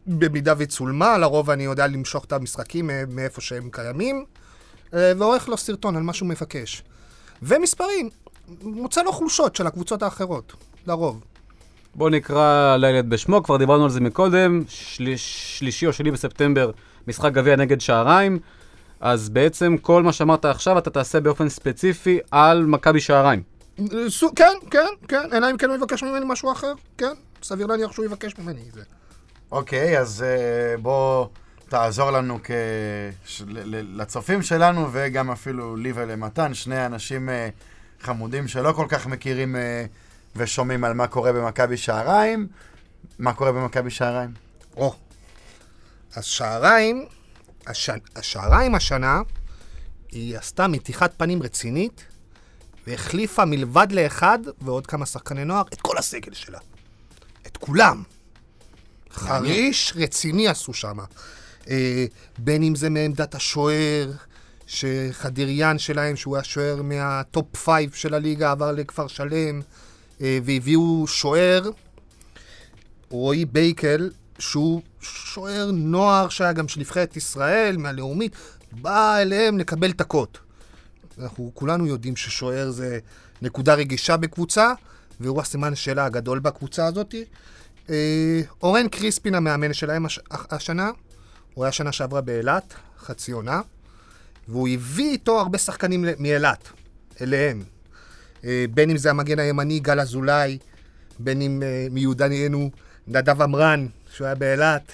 במידה וצולמה, לרוב אני יודע למשוך את המשחקים מא- מאיפה שהם קיימים, אה, ועורך לו סרטון על מה שהוא מבקש. ומספרים, מוצא לו חולשות של הקבוצות האחרות, לרוב. בוא נקרא לילד בשמו, כבר דיברנו על זה מקודם, של... שלישי או שני בספטמבר, משחק גביע נגד שעריים, אז בעצם כל מה שאמרת עכשיו אתה תעשה באופן ספציפי על מכבי שעריים. אה, כן, כן, כן, אלא אם כן הוא יבקש ממני משהו אחר, כן, סביר להניח שהוא יבקש ממני זה. אוקיי, אז אה, בוא תעזור לנו כ... לצופים שלנו, וגם אפילו לי ולמתן, שני אנשים אה, חמודים שלא כל כך מכירים אה, ושומעים על מה קורה במכבי שעריים. מה קורה במכבי שעריים? או, אז שעריים, הש... השעריים השנה, היא עשתה מתיחת פנים רצינית, והחליפה מלבד לאחד ועוד כמה שחקני נוער את כל הסגל שלה. את כולם. חריש רציני עשו שם. אה, בין אם זה מעמדת השוער, שחדיריאן שלהם, שהוא היה שוער מה top five של הליגה, עבר לכפר שלם, אה, והביאו שוער, רועי בייקל, שהוא שוער נוער שהיה גם של נבחרת ישראל, מהלאומית, בא אליהם לקבל דקות. אנחנו כולנו יודעים ששוער זה נקודה רגישה בקבוצה, והוא הסימן השאלה הגדול בקבוצה הזאת. אה, אורן קריספין המאמן שלהם הש, השנה, הוא היה שנה שעברה באילת, חצי עונה, והוא הביא איתו הרבה שחקנים מאילת, אליהם. אה, בין אם זה המגן הימני גל אזולאי, בין אם אה, מיודענו נדב עמרן, שהוא היה באילת,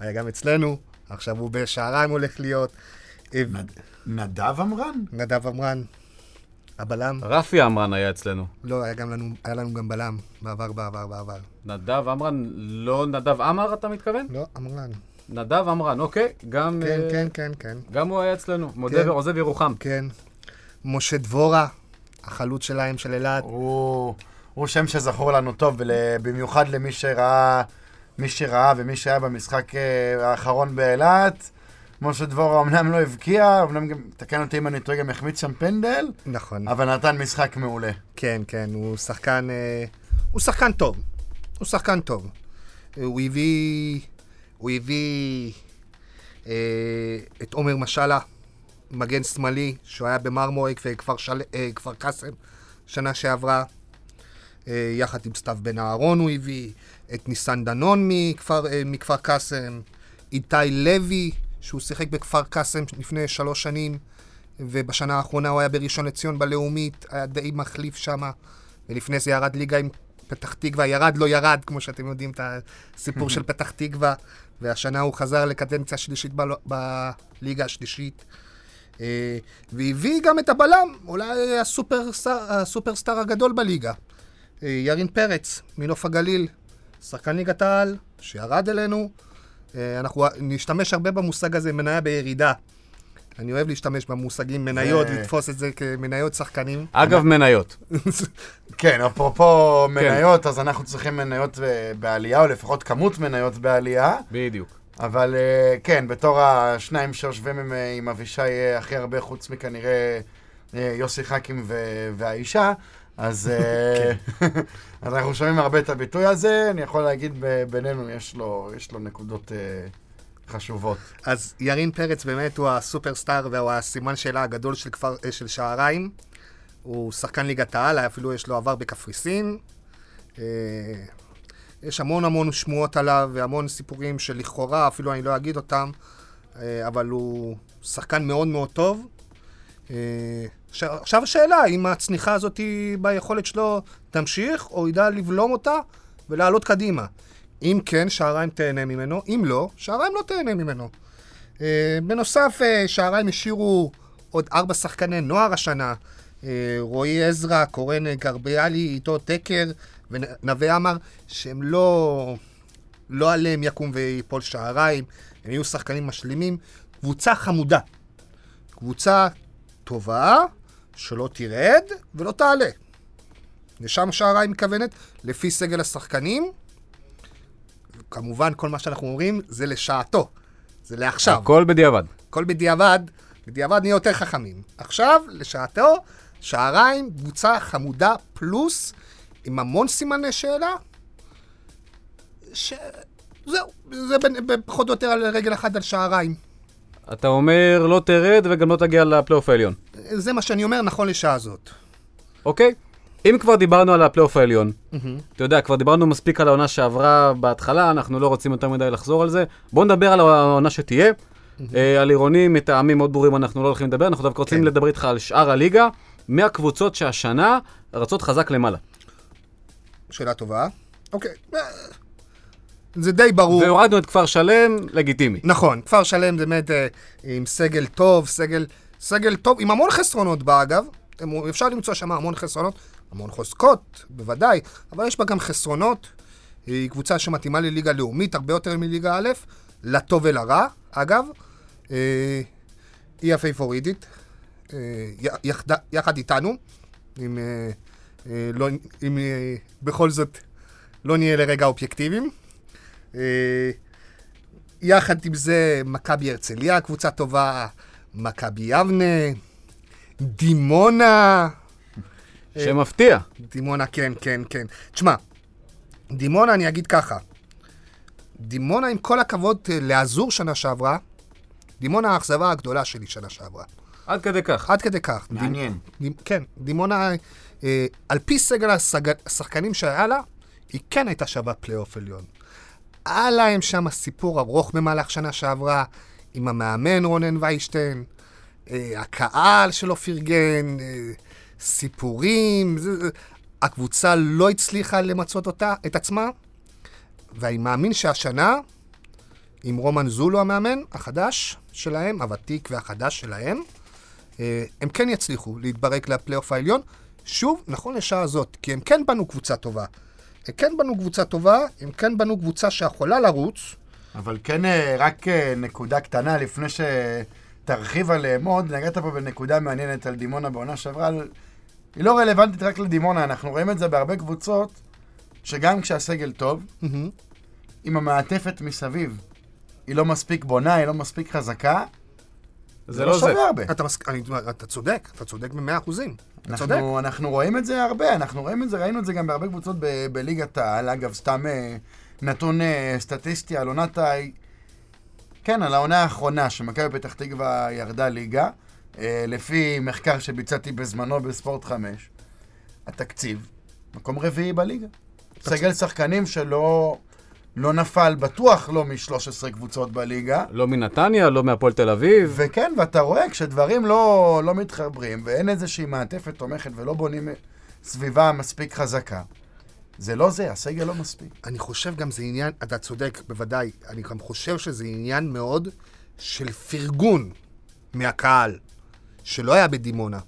היה גם אצלנו, עכשיו הוא בשעריים הולך להיות. נד- נדב עמרן? נדב עמרן, הבלם. רפי עמרן היה אצלנו. לא, היה, גם לנו, היה לנו גם בלם, בעבר, בעבר, בעבר. נדב עמרן, לא נדב עמר אתה מתכוון? לא, עמרן. נדב עמרן, אוקיי. גם, כן, אה, כן, כן, כן. גם הוא היה אצלנו. מודה כן. ועוזב ירוחם. כן. משה דבורה, החלוץ שלהם, של אילת. הוא, הוא שם שזכור לנו טוב, במיוחד למי שראה, מי שראה ומי שהיה במשחק אה, האחרון באילת. משה דבורה אמנם לא הבקיע, אמנם גם, תקן אותי אם אני טועה, גם החמיץ שם פנדל, נכון. אבל נתן משחק מעולה. כן, כן, הוא שחקן... אה, הוא שחקן טוב. הוא שחקן טוב. הוא הביא... הוא הביא אה, את עומר משאלה, מגן שמאלי, שהוא היה במרמורק וכפר של... אה, קאסם שנה שעברה. אה, יחד עם סתיו בן אהרון הוא הביא, את ניסן דנון מכפר, אה, מכפר קאסם, איתי לוי, שהוא שיחק בכפר קאסם לפני שלוש שנים, ובשנה האחרונה הוא היה בראשון לציון בלאומית, היה די מחליף שמה, ולפני זה ירד ליגה עם פתח תקווה, ירד לא ירד, כמו שאתם יודעים את הסיפור של <laughs> פתח תקווה, והשנה הוא חזר לקדנציה שלישית בל... בליגה השלישית. אה, והביא גם את הבלם, אולי הסופרסטאר, הסופרסטאר הגדול בליגה, אה, ירין פרץ, מנוף הגליל, שחקן ליגת העל, שירד אלינו. אה, אנחנו נשתמש הרבה במושג הזה, מניה בירידה. אני אוהב להשתמש במושגים מניות, זה- לתפוס את זה כמניות שחקנים. אגב, מניות. <laughs> כן, אפרופו מניות, אז אנחנו צריכים מניות אה, בעלייה, או לפחות כמות מניות בעלייה. בדיוק. אבל אה, כן, בתור השניים שיושבים עם, עם אבישי הכי הרבה, חוץ מכנראה אה, יוסי חכים ו- והאישה, אז <laughs> אה, <laughs> אז אנחנו שומעים הרבה את הביטוי הזה. אני יכול להגיד בינינו, יש לו, יש לו נקודות אה, חשובות. אז ירין פרץ באמת הוא הסופרסטאר והוא הסימן שאלה הגדול של, כפר, אה, של שעריים. הוא שחקן ליגת העל, אפילו יש לו עבר בקפריסין. יש המון המון שמועות עליו והמון סיפורים שלכאורה, אפילו אני לא אגיד אותם, אבל הוא שחקן מאוד מאוד טוב. עכשיו השאלה, אם הצניחה הזאת ביכולת שלו תמשיך, או ידע לבלום אותה ולעלות קדימה. אם כן, שעריים תהנה ממנו, אם לא, שעריים לא תהנה ממנו. אה, בנוסף, אה, שעריים השאירו עוד ארבע שחקני נוער השנה. אה, רועי עזרא, קורן גרביאלי, איתו טקר ונווה עמר, שהם לא... לא עליהם יקום ויפול שעריים, הם יהיו שחקנים משלימים. קבוצה חמודה. קבוצה טובה, שלא תרד ולא תעלה. לשם שעריים מכוונת, לפי סגל השחקנים. כמובן, כל מה שאנחנו אומרים זה לשעתו. זה לעכשיו. הכל בדיעבד. הכל בדיעבד, בדיעבד נהיה יותר חכמים. עכשיו, לשעתו, שעריים, קבוצה חמודה פלוס, עם המון סימני שאלה, ש... זהו, זה פחות או יותר על רגל אחת על שעריים. אתה אומר לא תרד וגם לא תגיע לפלייאוף העליון. זה מה שאני אומר נכון לשעה זאת. אוקיי? אם כבר דיברנו על הפלייאוף העליון, אתה יודע, כבר דיברנו מספיק על העונה שעברה בהתחלה, אנחנו לא רוצים יותר מדי לחזור על זה. בואו נדבר על העונה שתהיה. אה, על עירוני, מטעמים מאוד ברורים אנחנו לא הולכים לדבר, אנחנו דווקא רוצים כן. לדבר איתך על שאר הליגה, מהקבוצות שהשנה רצות חזק למעלה. שאלה טובה. אוקיי. זה די ברור. והורדנו את כפר שלם, לגיטימי. נכון, כפר שלם זה באמת אה, עם סגל טוב, סגל, סגל טוב, עם המון חסרונות בה אגב. אפשר למצוא שם המון חסרונות, המון חוזקות, בוודאי, אבל יש בה גם חסרונות. היא קבוצה שמתאימה לליגה לאומית, הרבה יותר מליגה א', לטוב ולרע, אגב. אה, היא הפייבוריטית, אה, יחד איתנו, אם, אה, אה, לא, אם אה, בכל זאת לא נהיה לרגע אובייקטיביים. אה, יחד עם זה, מכבי הרצליה, קבוצה טובה, מכבי יבנה, דימונה, שמפתיע. דימונה, כן, כן, כן. תשמע, דימונה, אני אגיד ככה, דימונה, עם כל הכבוד אה, לאזור שנה שעברה, דימונה האכזבה הגדולה שלי שנה שעברה. עד כדי כך. עד כדי כך. מעניין. דימ- כן, דימונה, אה, על פי סגל השחקנים שהיה לה, היא כן הייתה שווה פלייאוף עליון. היה להם שם סיפור ארוך במהלך שנה שעברה, עם המאמן רונן ויישטיין, אה, הקהל שלו פרגן, אה, סיפורים, זה, זה, הקבוצה לא הצליחה למצות אותה, את עצמה, ואני מאמין שהשנה, עם רומן זולו המאמן החדש שלהם, הוותיק והחדש שלהם, אה, הם כן יצליחו להתברק לפלייאוף העליון. שוב, נכון לשעה הזאת, כי הם כן בנו קבוצה טובה. הם כן בנו קבוצה טובה, הם כן בנו קבוצה שיכולה לרוץ. אבל כן, אה, רק אה, נקודה קטנה לפני שתרחיב עליהם עוד, נגעת פה בנקודה מעניינת על דימונה בעונה שעברה, על... היא לא רלוונטית רק לדימונה, אנחנו רואים את זה בהרבה קבוצות, שגם כשהסגל טוב, עם המעטפת מסביב, היא לא מספיק בונה, היא לא מספיק חזקה, זה לא זה. שווה הרבה. אתה, מס... אני... אתה צודק, אתה צודק במאה אחוזים. אנחנו, אנחנו רואים את זה הרבה, אנחנו רואים את זה, ראינו את זה גם בהרבה קבוצות ב- בליגת העל. אגב, סתם אה, נתון אה, סטטיסטי על עונת ה... כן, על העונה האחרונה, שמכבי פתח תקווה ירדה ליגה, אה, לפי מחקר שביצעתי בזמנו בספורט 5, התקציב, מקום רביעי בליגה. סגל שחקנים שלא לא נפל, בטוח לא מ-13 קבוצות בליגה. לא מנתניה, לא מהפועל תל אביב. וכן, ואתה רואה, כשדברים לא, לא מתחברים, ואין איזושהי מעטפת תומכת ולא בונים סביבה מספיק חזקה, זה לא זה, הסגל לא מספיק. אני חושב גם זה עניין, אתה צודק, בוודאי, אני גם חושב שזה עניין מאוד של פרגון מהקהל, שלא היה בדימונה.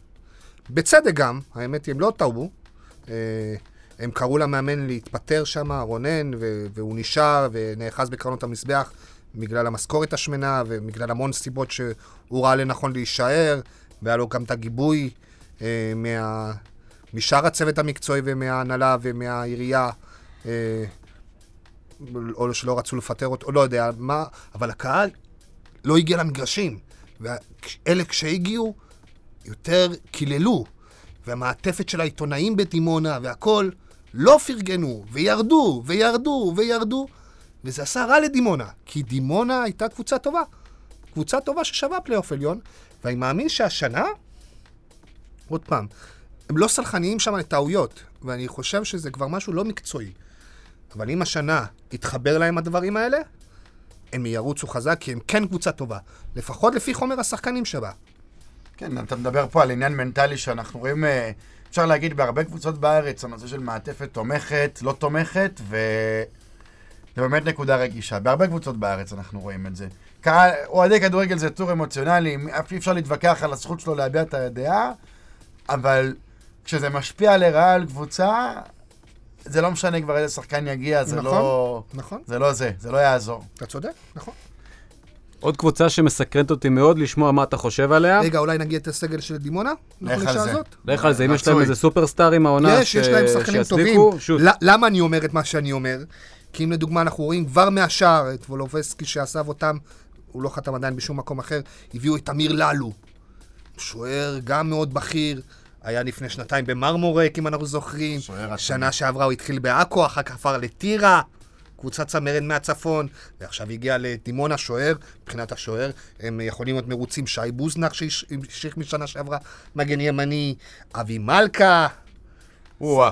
בצדק גם, האמת היא, הם לא טעו. אה, הם קראו למאמן להתפטר שם, רונן, ו- והוא נשאר ונאחז בקרנות המזבח בגלל המשכורת השמנה ובגלל המון סיבות שהוא ראה לנכון להישאר, והיה לו גם את הגיבוי אה, מה... משאר הצוות המקצועי ומההנהלה ומהעירייה, אה, או שלא רצו לפטר אותו, לא יודע מה, אבל הקהל לא הגיע למגרשים. ואלה כשהגיעו, יותר קיללו. והמעטפת של העיתונאים בדימונה והכול, לא פרגנו, וירדו, וירדו, וירדו, וזה עשה רע לדימונה, כי דימונה הייתה קבוצה טובה. קבוצה טובה ששווה פלייאוף עליון, ואני מאמין שהשנה, עוד פעם, הם לא סלחניים שם לטעויות, ואני חושב שזה כבר משהו לא מקצועי. אבל אם השנה יתחבר להם הדברים האלה, הם ירוצו חזק, כי הם כן קבוצה טובה. לפחות לפי חומר השחקנים שבה. כן, אתה מדבר פה על עניין מנטלי שאנחנו רואים, אה, אפשר להגיד בהרבה קבוצות בארץ, הנושא של מעטפת תומכת, לא תומכת, ו... זה באמת נקודה רגישה. בהרבה קבוצות בארץ אנחנו רואים את זה. קהל, אוהדי כדורגל זה טור אמוציונלי, אי אפשר להתווכח על הזכות שלו להביע את הדעה, אבל כשזה משפיע לרעה על קבוצה, זה לא משנה כבר איזה שחקן יגיע, זה נכון, לא... נכון? זה לא זה, זה לא יעזור. אתה צודק, נכון. עוד קבוצה שמסקרנת אותי מאוד לשמוע מה אתה חושב עליה. רגע, אולי נגיד את הסגל של דימונה? לך על זה. לך על זה, אם יש להם. איזה סופרסטאר עם העונה יש, יש להם שחקנים טובים. למה אני אומר את מה שאני אומר? כי אם לדוגמה אנחנו רואים כבר מהשער את וולובסקי שעזב אותם, הוא לא חתם עדיין בשום מקום אחר, הביאו את אמיר ללו. שוער גם מאוד בכיר, היה לפני שנתיים במרמורק, אם אנחנו זוכרים. שנה שעברה הוא התחיל בעכו, אחר כך עבר לטירה, קבוצת צמרת מהצפון, ועכשיו הגיע לדימונה שוער, מבחינת השוער, הם יכולים להיות מרוצים. שי בוזנח שהמשיך משנה שעברה, מגן ימני, אבי מלכה, או-אה.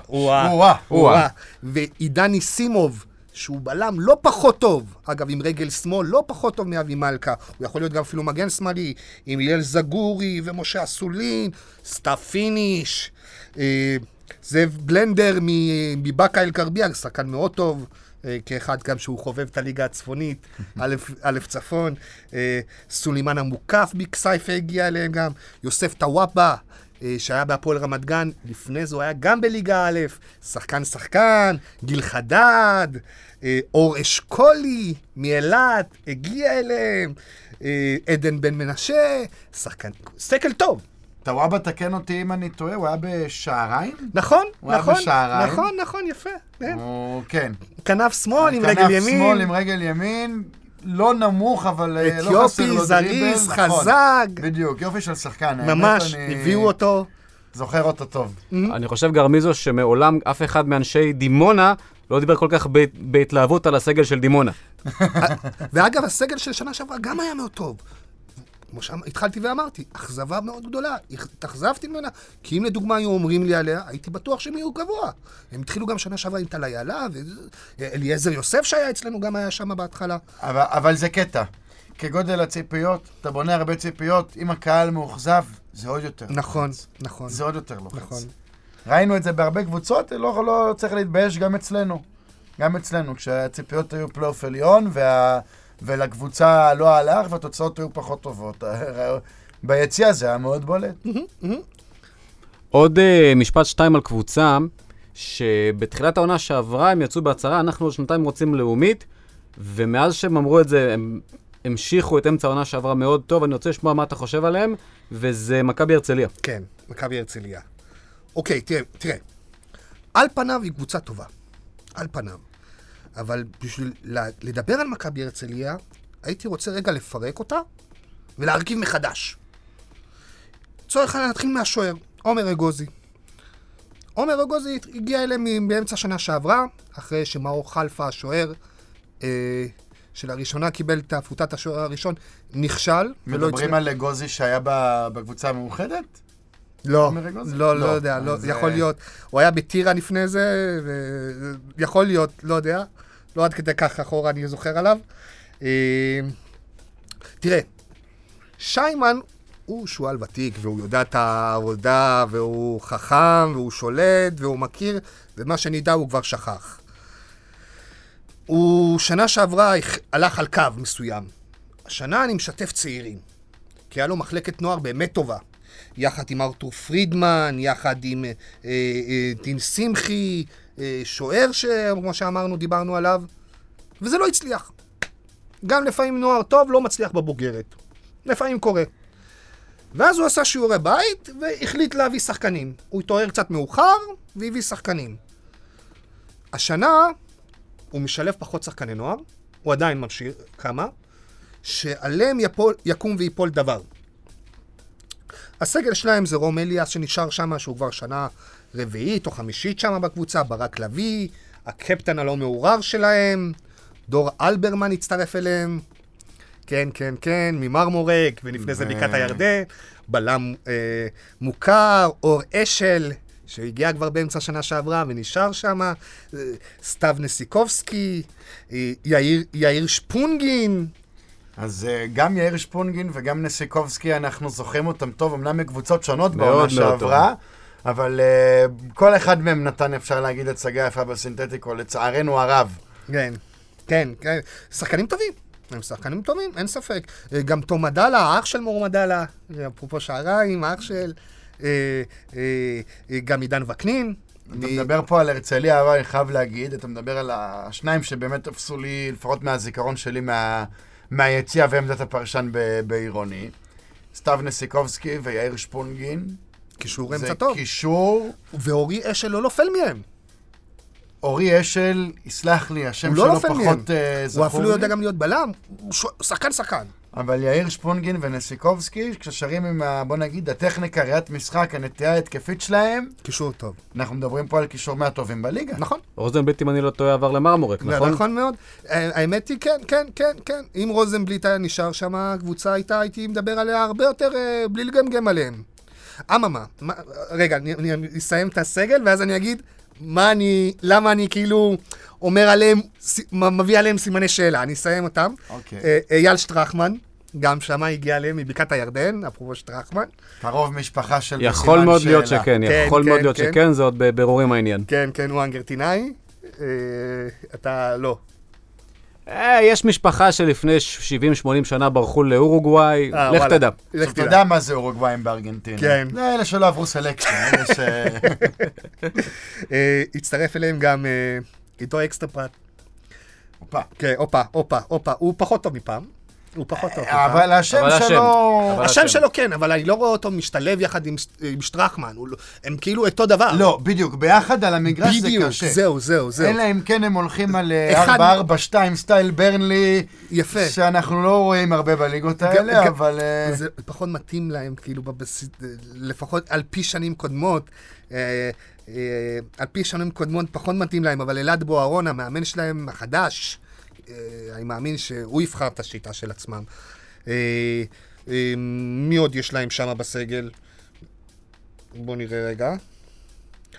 או-אה. ועידן ניסימוב, שהוא בלם לא פחות טוב, אגב, עם רגל שמאל, לא פחות טוב מאבי מלכה. הוא יכול להיות גם אפילו מגן שמאלי, עם ליאל זגורי ומשה אסולין, סתיו פיניש, אה, זאב בלנדר מבאקה אל-כרבייה, שחקן מאוד טוב. אה, כאחד גם שהוא חובב את הליגה הצפונית, <laughs> א', א' צפון, אה, סולימאן המוקף בכסייפה הגיע אליהם גם, יוסף טוואבה, אה, שהיה בהפועל רמת גן, לפני זה הוא היה גם בליגה א', שחקן שחקן, גיל חדד, אור אשכולי מאילת, הגיע אליהם, עדן בן מנשה, שחקן, סקל טוב. טוואבה, תקן אותי אם אני טועה, הוא היה בשעריים? נכון, הוא היה נכון, בשעריים. נכון, נכון, יפה. כן. הוא- כן. כנף שמאל עם רגל כנף ימין. שמאל עם רגל ימין, לא נמוך, אבל אה, לא חסר לו אתיופי, דריבל. זריז, נכון. חזק, בדיוק, יופי של שחקן. ממש, אני הביאו אותו. זוכר אותו טוב. אני חושב, גרמיזו, שמעולם אף אחד מאנשי דימונה לא דיבר כל כך ב- בהתלהבות על הסגל של דימונה. <laughs> ואגב, הסגל של שנה שעברה גם היה מאוד טוב. כמו שהתחלתי ואמרתי, אכזבה מאוד גדולה. התאכזבתי ממנה, כי אם לדוגמה היו אומרים לי עליה, הייתי בטוח שהם יהיו גבוה. הם התחילו גם שנה שעברה עם טל איילה, ואליעזר יוסף שהיה אצלנו גם היה שם בהתחלה. אבל, אבל זה קטע. כגודל הציפיות, אתה בונה הרבה ציפיות, אם הקהל מאוכזב, זה עוד יותר נכון, לוחץ. נכון. זה עוד יותר לוחץ. נכון. ראינו את זה בהרבה קבוצות, לא, לא צריך להתבייש גם אצלנו. גם אצלנו, כשהציפיות היו פלייאוף עליון, וה... ולקבוצה לא הלך, והתוצאות היו פחות טובות. <laughs> ביציע זה היה מאוד בולט. עוד uh, משפט שתיים על קבוצה, שבתחילת העונה שעברה הם יצאו בהצהרה, אנחנו עוד שנתיים רוצים לאומית, ומאז שהם אמרו את זה, הם המשיכו את אמצע העונה שעברה מאוד טוב, אני רוצה לשמוע מה אתה חושב עליהם, וזה מכבי הרצליה. כן, מכבי הרצליה. אוקיי, תראה, תראה. על פניו היא קבוצה טובה. על פניו. אבל בשביל לדבר על מכבי הרצליה, הייתי רוצה רגע לפרק אותה ולהרכיב מחדש. לצורך העניין נתחיל מהשוער, עומר אגוזי. עומר אגוזי הגיע אליהם באמצע שנה שעברה, אחרי שמאור חלפה, השוער, אה, שלראשונה קיבל את עפותת השוער הראשון, נכשל. מדברים על אגוזי שהיה בקבוצה המאוחדת? לא? לא, לא לא. יודע, לא, אז, יכול אה, להיות. הוא היה בטירה לפני זה, ויכול להיות, לא יודע. לא עד כדי כך אחורה אני זוכר עליו. אה, תראה, שיימן הוא שועל ותיק, והוא יודע את העבודה, והוא חכם, והוא שולט, והוא מכיר, ומה שנדע הוא כבר שכח. הוא שנה שעברה הלך על קו מסוים. השנה אני משתף צעירים, כי היה לו מחלקת נוער באמת טובה. יחד עם ארתור פרידמן, יחד עם אה, אה, דין שמחי, אה, שוער, שכמו שאמרנו, דיברנו עליו, וזה לא הצליח. גם לפעמים נוער טוב לא מצליח בבוגרת. לפעמים קורה. ואז הוא עשה שיעורי בית והחליט להביא שחקנים. הוא התעורר קצת מאוחר והביא שחקנים. השנה הוא משלב פחות שחקני נוער, הוא עדיין ממשיך כמה, שעליהם יפול, יקום ויפול דבר. הסגל שלהם זה רום אליאס שנשאר שם, שהוא כבר שנה רביעית או חמישית שם בקבוצה, ברק לביא, הקפטן הלא מעורר שלהם, דור אלברמן הצטרף אליהם, כן, כן, כן, ממרמורק, ולפני זה ו- בקעת הירדן, בלם אה, מוכר, אור אשל, שהגיע כבר באמצע שנה שעברה ונשאר שם, אה, סתיו נסיקובסקי, אה, יאיר, יאיר שפונגין, אז אה, גם יאיר שפונגין וגם נסיקובסקי, אנחנו זוכרים אותם טוב, אמנם מקבוצות שונות בעונה מאוד שעברה, אבל אה, כל אחד מהם נתן, אפשר להגיד, הצגה יפה בסינתטיקו, לצערנו הרב. כן, כן, כן. שחקנים טובים. הם שחקנים טובים, אין ספק. אה, גם תום מדאלה, האח של מור מדאלה, אה, אפרופו שעריים, האח של... אה, אה, גם עידן וקנין. אתה מ- מדבר פה על הרצליה, אבל אני חייב להגיד, אתה מדבר על השניים שבאמת תפסו לי, לפחות מהזיכרון שלי, מה, מהיציע ועמדת הפרשן בעירוני. סתיו נסיקובסקי ויאיר שפונגין. קישור זה אמצע טוב. קישור. ואורי אשל לא נופל מהם. אורי אשל, יסלח לי, השם לא שלו נופל מהם. פחות אה, הוא זכור אפילו לי. יודע גם להיות בלם. שחקן שחקן. אבל יאיר שפונגין ונסיקובסקי, כששרים עם, ה, בוא נגיד, הטכניקה, ראיית משחק, הנטייה ההתקפית שלהם, קישור טוב. אנחנו מדברים פה על קישור מהטובים בליגה. נכון. רוזנבליט, אם אני לא טועה, עבר למרמורק, נכון? נכון מאוד. אה, האמת היא, כן, כן, כן, כן. אם רוזנבליט היה נשאר שם, הקבוצה הייתה, הייתי מדבר עליה הרבה יותר אה, בלי לגמגם עליהם. אממה, מה- רגע, אני אסיים את הסגל, ואז אני אגיד מה אני, למה אני כאילו אומר עליהם, מביא עליהם סימני שאלה. אני אסיים אותם. אוקיי. אה, אייל שטרחמן, גם שמה הגיע אליהם מבקעת הירדן, אפרופו שטרחמן. קרוב משפחה של יכול בסימן מאוד להיות שאלה. שכן, כן, יכול כן, מאוד להיות כן. שכן, זה עוד בבירורים העניין. כן, כן, הוא אנגרטינאי. אה, אתה לא. אה, יש משפחה שלפני 70-80 שנה ברחו לאורוגוואי, לך. תדע. לך עכשיו, אתה תדע. יודע מה זה אורוגוואים בארגנטינה. כן. זה אלה שלא עברו סלקציה, אלה ש... <laughs> הצטרף אליהם גם עידו אקסטרה פרט. הופה. כן, הופה, הופה, הופה. הוא פחות טוב מפעם. הוא פחות טוב. אבל השם שלו... השם. שלו כן, אבל אני לא רואה אותו משתלב יחד עם, שטרחמן. לא- הם כאילו אותו דבר. לא, בדיוק, ביחד על המגרש זה בדיוק, קשה. זהו, זהו, זהו. אלא אם כן הם הולכים על אה, אחד- 4-4-2 סטייל ברנלי, יפה. שאנחנו לא רואים הרבה בליגות האלה, אבל... אה, זה פחות מתאים להם, כאילו, בבסיס, לפחות על פי שנים קודמות, אה, אה, על פי שנים קודמות פחות מתאים להם, אבל אלעד בוארון, המאמן שלהם החדש, אה, אני מאמין שהוא יבחר את השיטה של עצמם. אה, אה, מי עוד יש להם שם בסגל? בואו נראה רגע.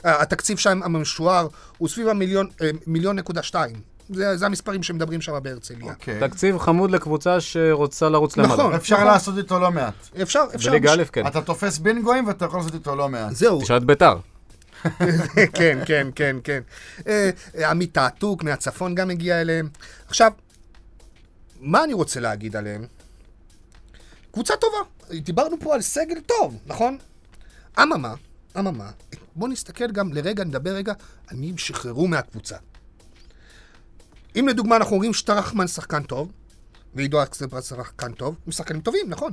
אה, התקציב שם המשוער הוא סביב המיליון, אה, מיליון נקודה שתיים. זה, זה המספרים שמדברים שם בהרצליה. אוקיי. תקציב חמוד לקבוצה שרוצה לרוץ למעלה. נכון. אפשר לעשות איתו לא מעט. אפשר, אפשר. בליגה א' כן. אתה תופס בינגואים ואתה יכול לעשות איתו לא מעט. זהו, תשאל את ביתר. <laughs> כן, כן, כן, כן. אה, אה, עמית תעתוק מהצפון גם הגיע אליהם. עכשיו, מה אני רוצה להגיד עליהם? קבוצה טובה. דיברנו פה על סגל טוב, נכון? אממה, אממה, בואו נסתכל גם לרגע, נדבר רגע על מי הם שחררו מהקבוצה. אם לדוגמה אנחנו אומרים שטרחמן שחקן טוב, ועידו אקסלבר שחקן טוב, הם שחקנים טובים, נכון,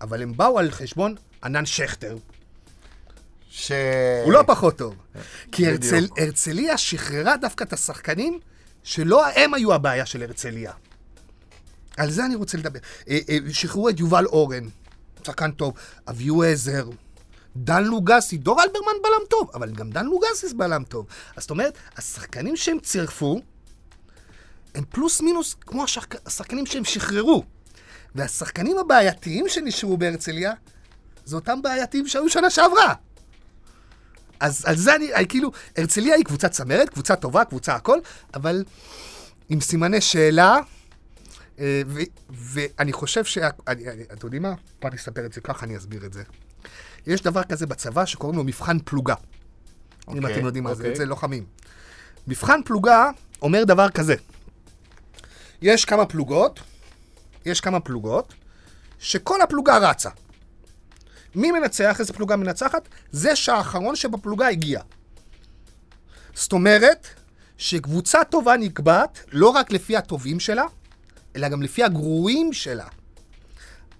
אבל הם באו על חשבון ענן שכטר, ש... הוא לא פחות טוב. כי. הרצל, הרצליה שחררה דווקא את השחקנים שלא הם היו הבעיה של הרצליה. על זה אני רוצה לדבר. אה, אה, שחררו את יובל אורן, שחקן טוב, אביהו עזר, דן לוגסי, דור אלברמן בלם טוב, אבל גם דן לוגסי בלם טוב. אז זאת אומרת, השחקנים שהם צירפו, הם פלוס מינוס כמו השחק... השחקנים שהם שחררו. והשחקנים הבעייתיים שנשארו בהרצליה, זה אותם בעייתיים שהיו שנה שעברה. אז על זה אני, כאילו, הרצליה היא קבוצה צמרת, קבוצה טובה, קבוצה הכל, אבל עם סימני שאלה, אה, ו- ואני חושב ש... אתם יודעים מה? אני אספר את זה ככה, אני אסביר את זה. יש דבר כזה בצבא שקוראים לו מבחן פלוגה. אם אוקיי, אתם יודעים מה זה, אוקיי. זה לוחמים. מבחן פלוגה אומר דבר כזה, יש כמה פלוגות, יש כמה פלוגות, שכל הפלוגה רצה. מי מנצח, איזה פלוגה מנצחת? זה שהאחרון שבפלוגה הגיע. זאת אומרת, שקבוצה טובה נקבעת לא רק לפי הטובים שלה, אלא גם לפי הגרועים שלה.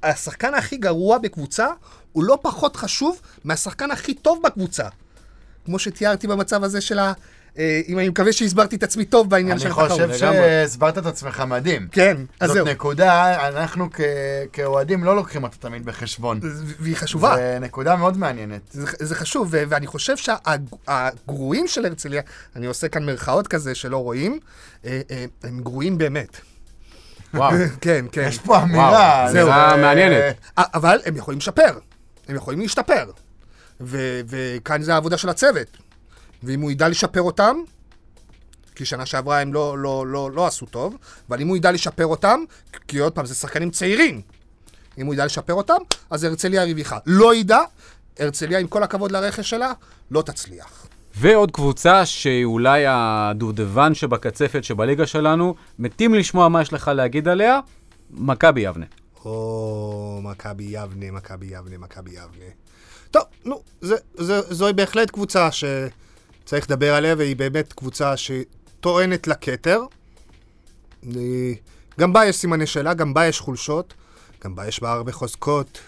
השחקן הכי גרוע בקבוצה הוא לא פחות חשוב מהשחקן הכי טוב בקבוצה. כמו שתיארתי במצב הזה של ה... אם אני מקווה שהסברתי את עצמי טוב בעניין של אני התחרות. חושב לגמרי. שהסברת את עצמך מדהים. כן, אז זאת זהו. נקודה, אנחנו כאוהדים לא לוקחים אותה תמיד בחשבון. והיא חשובה. זה נקודה מאוד מעניינת. זה, זה חשוב, ואני חושב שהגרועים של הרצליה, אני עושה כאן מירכאות כזה שלא רואים, אה, אה, הם גרועים באמת. וואו. <laughs> כן, כן. יש פה אמירה. זהו. אמירה מעניינת. אה, אבל הם יכולים לשפר, הם יכולים להשתפר. וכאן זה העבודה של הצוות. ואם הוא ידע לשפר אותם, כי שנה שעברה הם לא, לא, לא, לא עשו טוב, אבל אם הוא ידע לשפר אותם, כי עוד פעם, זה שחקנים צעירים. אם הוא ידע לשפר אותם, אז הרצליה הרוויחה. לא ידע, הרצליה, עם כל הכבוד לרכש שלה, לא תצליח. ועוד קבוצה שהיא אולי הדובדבן שבקצפת שבליגה שלנו, מתים לשמוע מה יש לך להגיד עליה, מכבי יבנה. או, מכבי יבנה, מכבי יבנה, מכבי יבנה. טוב, נו, זה, זה, זוהי בהחלט קבוצה שצריך לדבר עליה, והיא באמת קבוצה שטוענת לכתר. אה, גם בה יש סימני שאלה, גם בה יש חולשות, גם בה יש בה הרבה חוזקות.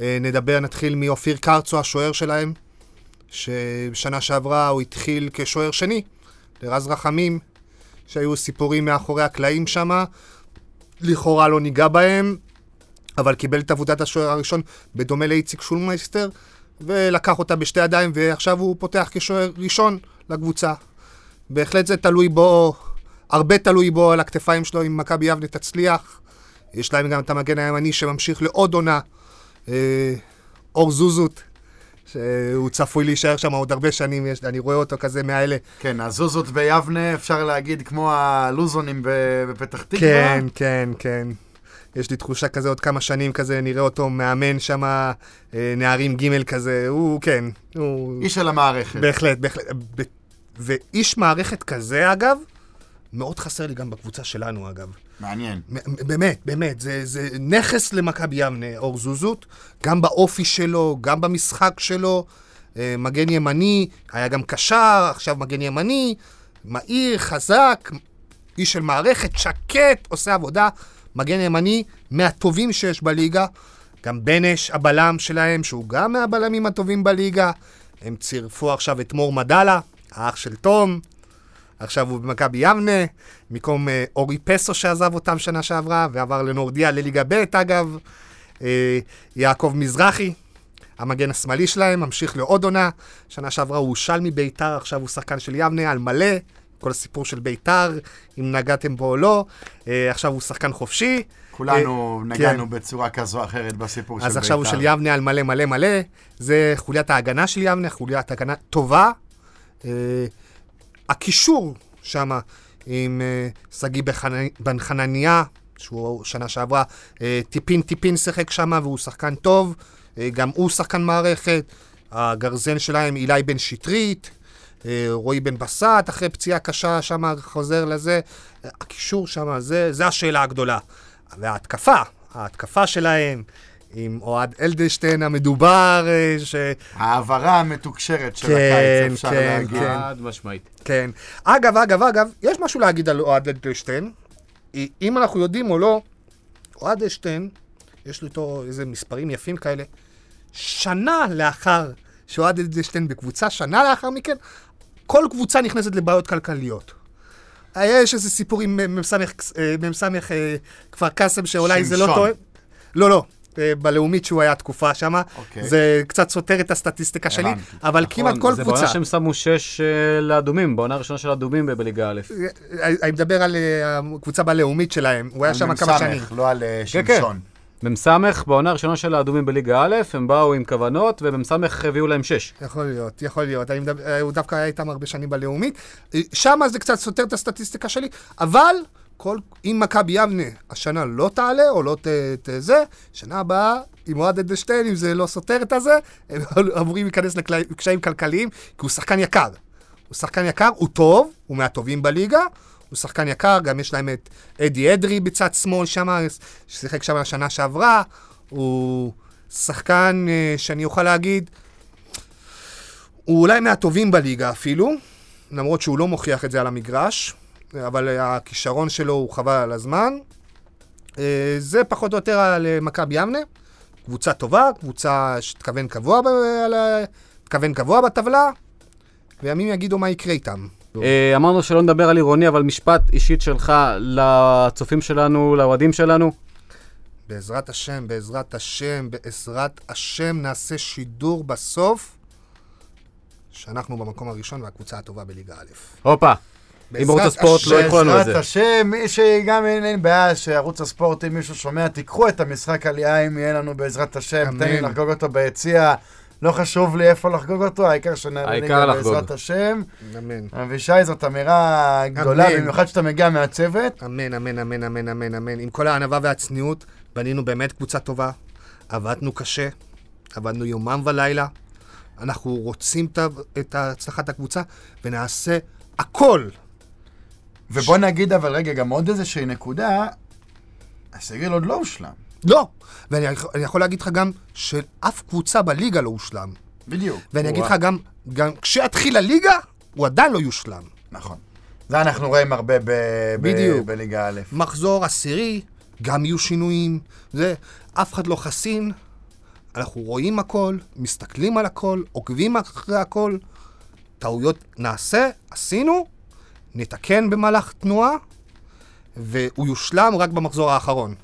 אה, נדבר, נתחיל מאופיר קרצו, השוער שלהם, ששנה שעברה הוא התחיל כשוער שני, לרז רחמים, שהיו סיפורים מאחורי הקלעים שמה. לכאורה לא ניגע בהם, אבל קיבל את עבודת השוער הראשון בדומה לאיציק שולמייסטר, ולקח אותה בשתי ידיים, ועכשיו הוא פותח כשוער ראשון לקבוצה. בהחלט זה תלוי בו, הרבה תלוי בו על הכתפיים שלו, אם מכבי יבנה תצליח. יש להם גם את המגן הימני שממשיך לעוד עונה, אה, אור זוזות, שהוא צפוי להישאר שם עוד הרבה שנים, יש, אני רואה אותו כזה מהאלה. כן, הזוזות ביבנה, אפשר להגיד, כמו הלוזונים בפתח תקווה. כן, כן, כן. יש לי תחושה כזה, עוד כמה שנים כזה, נראה אותו מאמן שם, אה, נערים ג' כזה, הוא, כן, הוא... איש של המערכת. בהחלט, בהחלט. ב- ואיש מערכת כזה, אגב, מאוד חסר לי גם בקבוצה שלנו, אגב. מעניין. באמת, באמת, זה, זה נכס למכבי יבנה, אור זוזות, גם באופי שלו, גם במשחק שלו. אה, מגן ימני, היה גם קשר, עכשיו מגן ימני, מהיר, חזק, איש של מערכת, שקט, עושה עבודה. מגן ימני מהטובים שיש בליגה. גם בנש, הבלם שלהם, שהוא גם מהבלמים הטובים בליגה. הם צירפו עכשיו את מור מדאלה, האח של תום. עכשיו הוא במכבי יבנה, במקום אה, אורי פסו שעזב אותם שנה שעברה, ועבר לנורדיה לליגה ב', אגב. אה, יעקב מזרחי, המגן השמאלי שלהם, ממשיך לעוד עונה. שנה שעברה הוא הושל מביתר, עכשיו הוא שחקן של יבנה על מלא. כל הסיפור של ביתר, אם נגעתם בו או לא. אה, עכשיו הוא שחקן חופשי. כולנו אה, נגענו כן. בצורה כזו או אחרת בסיפור של בית"ר. אז עכשיו הוא של יבנה על מלא מלא מלא. זה חוליית ההגנה של יבנה, חוליית הגנה טובה. אה, הקישור שם עם אה, שגיא בחנ- בן חנניה, שהוא שנה שעברה אה, טיפין טיפין שיחק שם והוא שחקן טוב. אה, גם הוא שחקן מערכת. הגרזן שלהם אילי בן שטרית. אה, רועי בן בסט, אחרי פציעה קשה שם חוזר לזה. הקישור שם, זה, זה השאלה הגדולה. וההתקפה, ההתקפה שלהם, עם אוהד אלדשטיין המדובר, אה, ש... העברה המתוקשרת של כן, הקיץ, אפשר כן, להגיד. כן. חד משמעית. כן. אגב, אגב, אגב, יש משהו להגיד על אוהד אלדשטיין. אם אנחנו יודעים או לא, אוהד אלדשטיין, יש לו איתו איזה מספרים יפים כאלה. שנה לאחר שאוהד אלדשטיין בקבוצה, שנה לאחר מכן, כל קבוצה נכנסת לבעיות כלכליות. יש איזה סיפור עם מ"ס אה, מ"ס, אה, כפר קאסם, שאולי זה לא. טועה. לא, לא. אה, בלאומית שהוא היה תקופה שם, אוקיי. זה קצת סותר את הסטטיסטיקה שלי. אבל כמעט כל נכון, זה קבוצה. בעונה שהם שמו שש אה, לאדומים, בעונה הראשונה של האדומים ב- בליגה א'. אני מדבר על הקבוצה בלאומית שלהם, הוא היה שם כמה שנים. לא על כן, כן. שמשון. מ"ס, בעונה הראשונה של האדומים בליגה א', הם באו עם כוונות, ומ"ס הביאו להם שש. יכול להיות, יכול להיות. מדבר, אה, הוא דווקא היה איתם הרבה שנים בלאומית. אה, שם זה קצת סותר את הסטטיסטיקה שלי, אבל כל, אם מכבי יבנה השנה לא תעלה או לא ת, ת זה, שנה הבאה, עם אוהד אדלשטיין, אם זה לא סותר את הזה, הם <laughs> אמורים להיכנס לקשיים כלכליים, כי הוא שחקן יקר. הוא שחקן יקר, הוא טוב, הוא מהטובים בליגה, הוא שחקן יקר, גם יש להם את אדי אדרי בצד שמאל שם, ששיחק שם השנה שעברה, הוא שחקן אה, שאני אוכל להגיד, הוא אולי מהטובים בליגה אפילו, למרות שהוא לא מוכיח את זה על המגרש, אבל הכישרון שלו הוא חבל על הזמן. אה, זה פחות או יותר על אה, מכבי יבנה, קבוצה טובה, קבוצה שתכוון קבוע, ב- על קבוע בטבלה, וימים יגידו מה יקרה איתם. אה, אמרנו שלא נדבר על עירוני, אבל משפט אישית שלך לצופים שלנו, לאוהדים שלנו. בעזרת השם, בעזרת השם, בעזרת השם נעשה שידור בסוף, שאנחנו במקום הראשון והקבוצה הטובה בליגה א'. הופה, אם ערוץ בעזרת הספורט לא. יקחו לנו את בעזרת זה. השם, מי שגם אין, אין בעיה שערוץ הספורט, אם מישהו שומע, תיקחו את המשחק עלייה אם יהיה לנו בעזרת השם. תן לי לחגוג אותו ביציע. לא חשוב לי איפה לחגוג אותו, העיקר לחגוג. בעזרת השם. אמן. אבישי, זאת אמירה גדולה, אמן. במיוחד שאתה מגיע מהצוות. אמן, אמן, אמן, אמן, אמן, אמן. עם כל הענווה והצניעות, בנינו באמת קבוצה טובה, עבדנו קשה, עבדנו יומם ולילה. אנחנו רוצים את הצלחת הקבוצה, ונעשה הכל. ובוא נגיד, אבל רגע, גם עוד איזושהי נקודה, הסגל עוד לא הושלם. לא. ואני יכ- אני יכול להגיד לך גם שאף קבוצה בליגה לא הושלם. בדיוק. ואני אגיד לך. גם, גם כשיתחיל הליגה, הוא עדיין לא יושלם. נכון. זה אנחנו רואים הרבה ב- ב- בדיוק. בליגה א'. מחזור עשירי, גם יהיו שינויים. זה, אף אחד לא חסין. אנחנו רואים הכל, מסתכלים על הכל, עוקבים אחרי הכל. טעויות נעשה, עשינו, נתקן במהלך תנועה, והוא יושלם רק במחזור האחרון.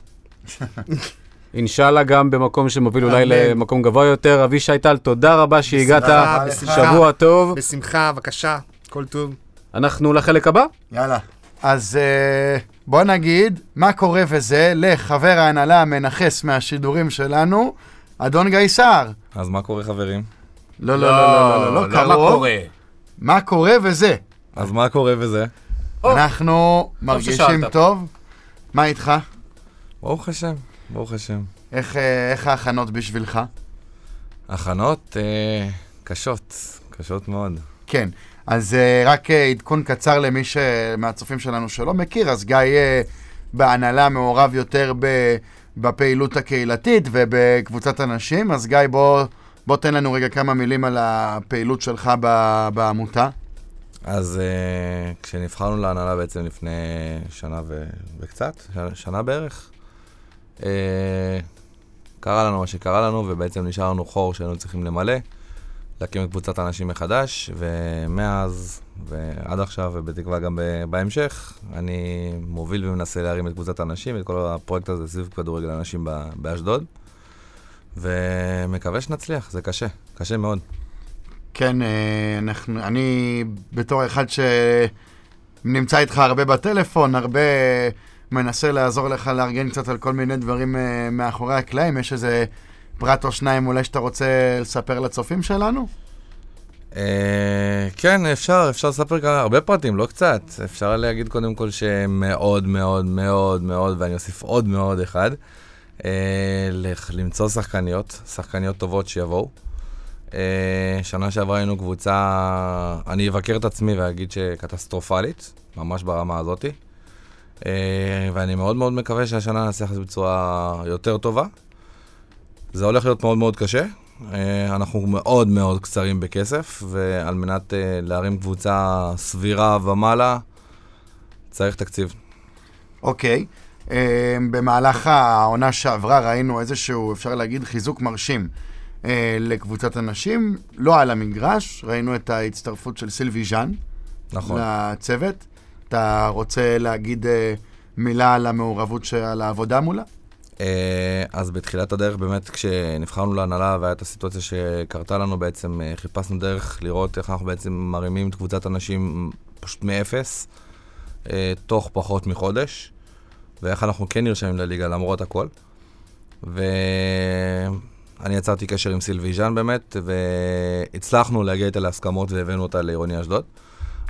אינשאללה גם במקום שמוביל אולי. למקום גבוה יותר. אבישי טל, תודה רבה שהגעת. בשמחה, בשמחה. שבוע טוב. בשמחה, בבקשה, כל טוב. אנחנו לחלק הבא. יאללה. אז אה, בוא נגיד, מה קורה וזה לחבר ההנהלה המנכס מהשידורים שלנו, אדון גיא סער. אז מה קורה חברים? לא, לא, לא, לא, לא, לא, קרוב. מה קורה וזה. אז מה קורה וזה? אנחנו מרגישים. טוב. מה איתך? ברוך השם, ברוך השם. איך, אה, איך ההכנות בשבילך? הכנות אה, קשות, קשות מאוד. כן, אז uh, רק uh, עדכון קצר למי ש... מהצופים שלנו שלא מכיר, אז גיא uh, בהנהלה מעורב יותר ב... בפעילות הקהילתית ובקבוצת אנשים, אז גיא, בוא, בוא תן לנו רגע כמה מילים על הפעילות שלך ב... בעמותה. אז אה, כשנבחרנו להנהלה בעצם לפני שנה ו... וקצת. שנה בערך, אה, קרה לנו מה שקרה לנו, ובעצם נשאר לנו חור שהיינו צריכים למלא, להקים את קבוצת האנשים מחדש, ומאז ועד עכשיו, ובתקווה גם בהמשך, אני מוביל ומנסה להרים את קבוצת האנשים, את כל הפרויקט הזה סביב כדורגל הנשים באשדוד, ומקווה שנצליח, זה קשה, קשה מאוד. כן, אה, אנחנו, אני בתור אחד שנמצא איתך הרבה בטלפון, הרבה מנסה לעזור לך לארגן קצת על כל מיני דברים אה, מאחורי הקלעים. יש איזה פרט או שניים אולי שאתה רוצה לספר לצופים שלנו? אה, כן, אפשר, אפשר לספר כאן הרבה פרטים, לא קצת. אפשר להגיד קודם כל שמאוד מאוד מאוד מאוד, ואני אוסיף עוד מאוד אחד, לח- למצוא שחקניות, שחקניות טובות שיבואו. אה, שנה שעברה היינו קבוצה, אני אבקר את עצמי ואגיד שקטסטרופלית, ממש ברמה הזאתי. אה, ואני מאוד מאוד מקווה שהשנה נצליח את זה בצורה יותר טובה. זה הולך להיות מאוד מאוד קשה. אה, אנחנו מאוד מאוד קצרים בכסף, ועל מנת אה, להרים קבוצה סבירה ומעלה, צריך תקציב. אוקיי. אה, במהלך העונה שעברה ראינו איזשהו, אפשר להגיד, חיזוק מרשים אה, לקבוצת הנשים. לא על המגרש, ראינו את ההצטרפות של סילבי ז'אן נכון. לצוות. אתה רוצה להגיד אה, מילה על המעורבות, ש- על העבודה מולה? אה, אז בתחילת הדרך, באמת, כשנבחרנו להנהלה והייתה הסיטואציה שקרתה לנו, בעצם אה, חיפשנו דרך לראות איך אנחנו בעצם מרימים את קבוצת הנשים פשוט מאפס, אה, תוך פחות מחודש, ואיך אנחנו כן נרשמים לליגה למרות הכל. ואני יצרתי קשר עם סילבי ז'אן באמת, והצלחנו להגיע איתה להסכמות והבאנו אותה לעירוני אשדוד.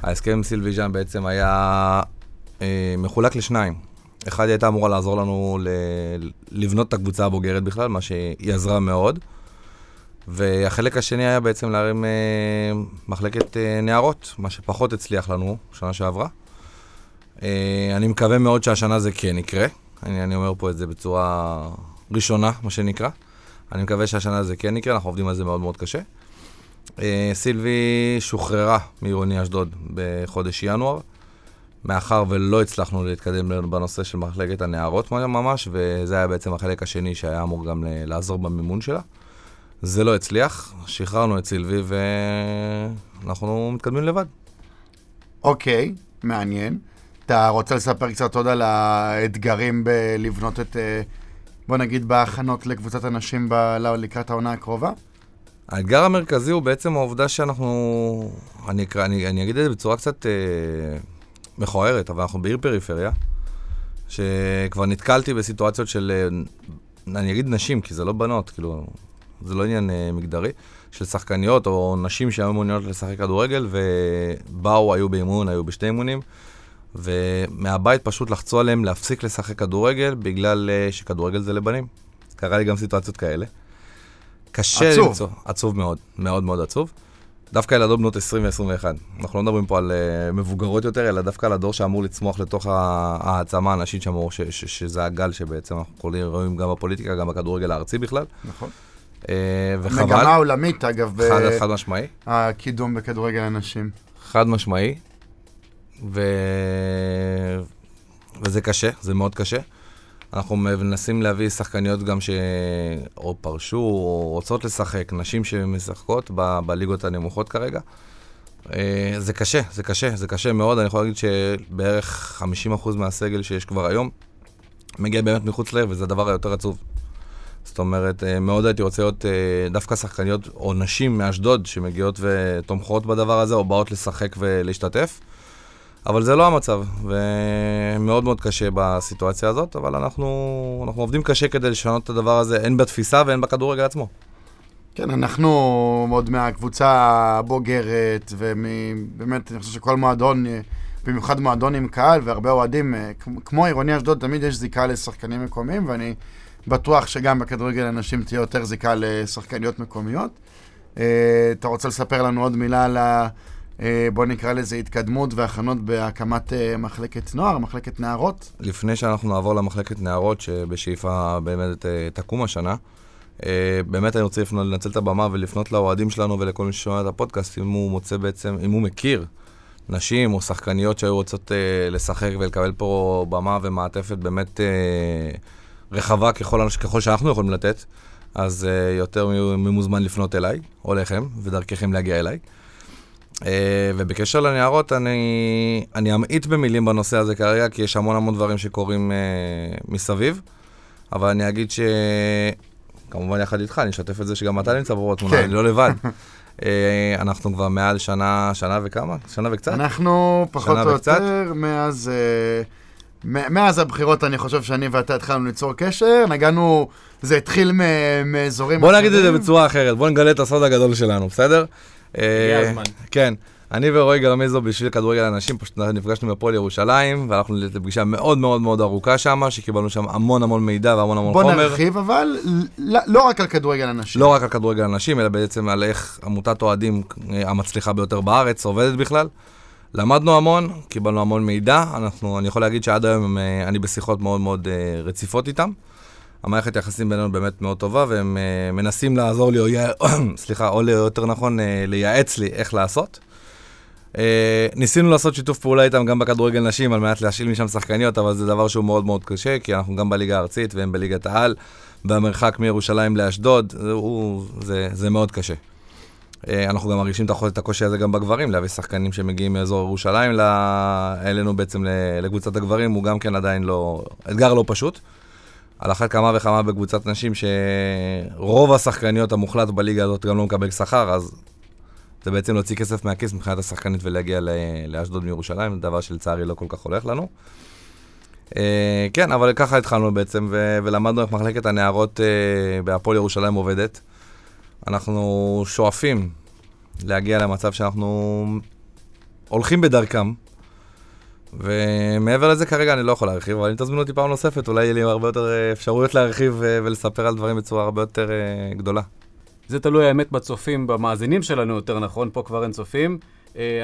ההסכם עם סילבי ז'אן בעצם היה אה, מחולק לשניים. אחד, הייתה אמורה לעזור לנו ל- לבנות את הקבוצה הבוגרת בכלל, מה שהיא עזרה מאוד. והחלק השני היה בעצם להרים אה, מחלקת אה, נערות, מה שפחות הצליח לנו שנה שעברה. אה, אני מקווה מאוד שהשנה זה כן יקרה. אני, אני אומר פה את זה בצורה ראשונה, מה שנקרא. אני מקווה שהשנה זה כן יקרה, אנחנו עובדים על זה מאוד מאוד קשה. אה, סילבי שוחררה מעירוני אשדוד בחודש ינואר. מאחר ולא הצלחנו להתקדם בנושא של מחלקת הנערות ממש, וזה היה בעצם החלק השני שהיה אמור גם ל- לעזור במימון שלה. זה לא הצליח, שחררנו את סילבי ואנחנו מתקדמים לבד. אוקיי, מעניין. אתה רוצה לספר קצת עוד על האתגרים בלבנות את, אה, בוא נגיד, בהכנות לקבוצת הנשים ב- לקראת העונה הקרובה? האתגר המרכזי הוא בעצם העובדה שאנחנו, אני, אקרא, אני, אני אגיד את זה בצורה קצת אה, מכוערת, אבל אנחנו בעיר פריפריה, שכבר נתקלתי בסיטואציות של, אה, אני אגיד נשים, כי זה לא בנות, כאילו, זה לא עניין אה, מגדרי, של שחקניות או נשים שהיו מעוניינות לשחק כדורגל, ובאו, היו באימון, היו בשתי אימונים, ומהבית פשוט לחצו עליהם להפסיק לשחק כדורגל, בגלל אה, שכדורגל זה לבנים. קרה לי גם סיטואציות כאלה. קשה עצוב. למצוא, עצוב מאוד, מאוד מאוד עצוב. דווקא ילדות בנות 20 ו-21. אנחנו לא מדברים פה על uh, מבוגרות יותר, אלא דווקא על הדור שאמור לצמוח לתוך העצמה הנשית שאמור, ש- ש- שזה הגל שבעצם אנחנו יכולים רואים גם בפוליטיקה, גם בכדורגל הארצי בכלל. נכון. Uh, וחבל, מגמה עולמית, אגב, חד, חד משמעי, בקידום בכדורגל הנשים. חד משמעי. ו... וזה קשה, זה מאוד קשה. אנחנו מנסים להביא שחקניות גם שאו פרשו או רוצות לשחק, נשים שמשחקות ב- בליגות הנמוכות כרגע. אה, זה קשה, זה קשה, זה קשה מאוד. אני יכול להגיד שבערך 50% מהסגל שיש כבר היום מגיע באמת מחוץ לעיר, וזה הדבר היותר עצוב. זאת אומרת, אה, מאוד הייתי רוצה להיות אה, דווקא שחקניות או נשים מאשדוד שמגיעות ותומכות בדבר הזה, או באות לשחק ולהשתתף. אבל זה לא המצב, ומאוד מאוד קשה בסיטואציה הזאת, אבל אנחנו, אנחנו עובדים קשה כדי לשנות את הדבר הזה, הן בתפיסה והן בכדורגל עצמו. כן, אנחנו עוד מהקבוצה הבוגרת, ובאמת, אני חושב שכל מועדון, במיוחד מועדון עם קהל והרבה אוהדים, כמו- כמו עירוני אשדוד, תמיד יש זיקה לשחקנים מקומיים, ואני בטוח שגם בכדורגל הנשים תהיה יותר זיקה לשחקניות מקומיות. אה, אתה רוצה לספר לנו עוד מילה על ה... אה, בוא נקרא לזה התקדמות והכנות בהקמת אה, מחלקת נוער, מחלקת נערות? לפני שאנחנו נעבור למחלקת נערות, שבשאיפה באמת אה, תקום השנה, באמת אני רוצה לנצל את הבמה ולפנות לאוהדים שלנו ולכל מי ששומע את הפודקאסט, אם הוא מוצא בעצם, אם הוא מכיר נשים או שחקניות שהיו רוצות לשחק ולקבל פה במה ומעטפת באמת רחבה ככל, ככל שאנחנו יכולים לתת, אז אה, יותר ממוזמן לפנות אליי, או אליכם, ודרככם להגיע אליי. Uh, ובקשר לנערות, אני, אני אמעיט במילים בנושא הזה כרגע, כי יש המון המון דברים שקורים uh, מסביב, אבל אני אגיד ש... כמובן יחד איתך, אני אשתף את זה שגם אתה נמצא פה בתמונה, כן. אני לא לבד. uh, <laughs> אנחנו כבר מעל שנה, שנה וכמה? שנה וקצת? אנחנו פחות או וקצת? יותר, מאז, אה, מאז הבחירות אני חושב שאני ואתה התחלנו ליצור קשר, נגענו, זה התחיל מאזורים בוא נגיד את זה. בצורה אחרת, בוא נגלה את הסוד הגדול שלנו, בסדר? הגיע אה, הזמן. כן. אני ורועי גרמיזו בשביל כדורגל אנשים, פשוט נפגשנו בפועל ירושלים, והלכנו לפגישה מאוד מאוד מאוד ארוכה שם, שקיבלנו שם המון המון מידע והמון המון בוא חומר. נרחיב, אבל לא רק על כדורגל אנשים. לא רק על כדורגל אנשים, אלא בעצם על איך עמותת אוהדים אה, המצליחה ביותר בארץ עובדת בכלל. למדנו המון, קיבלנו המון מידע, אנחנו, אני יכול להגיד שעד היום אה, אני בשיחות מאוד מאוד רציפות איתם. המערכת יחסים בינינו באמת מאוד טובה, והם אה, מנסים לעזור לי, או, יה- <coughs> סליחה, או יותר נכון, אה, לייעץ לי איך לעשות. אה, ניסינו לעשות שיתוף פעולה איתם גם בכדורגל נשים על מנת להשאיל משם שחקניות, אבל זה דבר שהוא מאוד מאוד קשה, כי אנחנו גם בליגה הארצית והם בליגת העל, והמרחק מירושלים לאשדוד, זה, זה, זה מאוד קשה. אה, אנחנו גם מרגישים את הקושי הזה גם בגברים, להביא שחקנים שמגיעים מאזור ירושלים אלינו בעצם לקבוצת הגברים, הוא גם כן עדיין לא, אתגר לא פשוט. על אחת כמה וכמה בקבוצת נשים, שרוב השחקניות המוחלט בליגה הזאת גם לא מקבל שכר, אז זה בעצם להוציא כסף מהכיס מבחינת השחקנית ולהגיע לאשדוד מירושלים, דבר שלצערי לא כל כך הולך לנו. אה, כן, אבל ככה התחלנו בעצם, ו- ולמדנו איך מחלקת הנערות אה, בהפועל ירושלים עובדת. אנחנו שואפים להגיע למצב שאנחנו הולכים בדרכם, ומעבר לזה כרגע אני לא יכול להרחיב, אבל אם תזמינו אותי פעם נוספת, אולי יהיה לי הרבה יותר אה, אפשרויות להרחיב אה, ולספר על דברים בצורה הרבה יותר אה, גדולה. זה תלוי האמת בצופים, במאזינים שלנו יותר נכון, פה כבר אין צופים.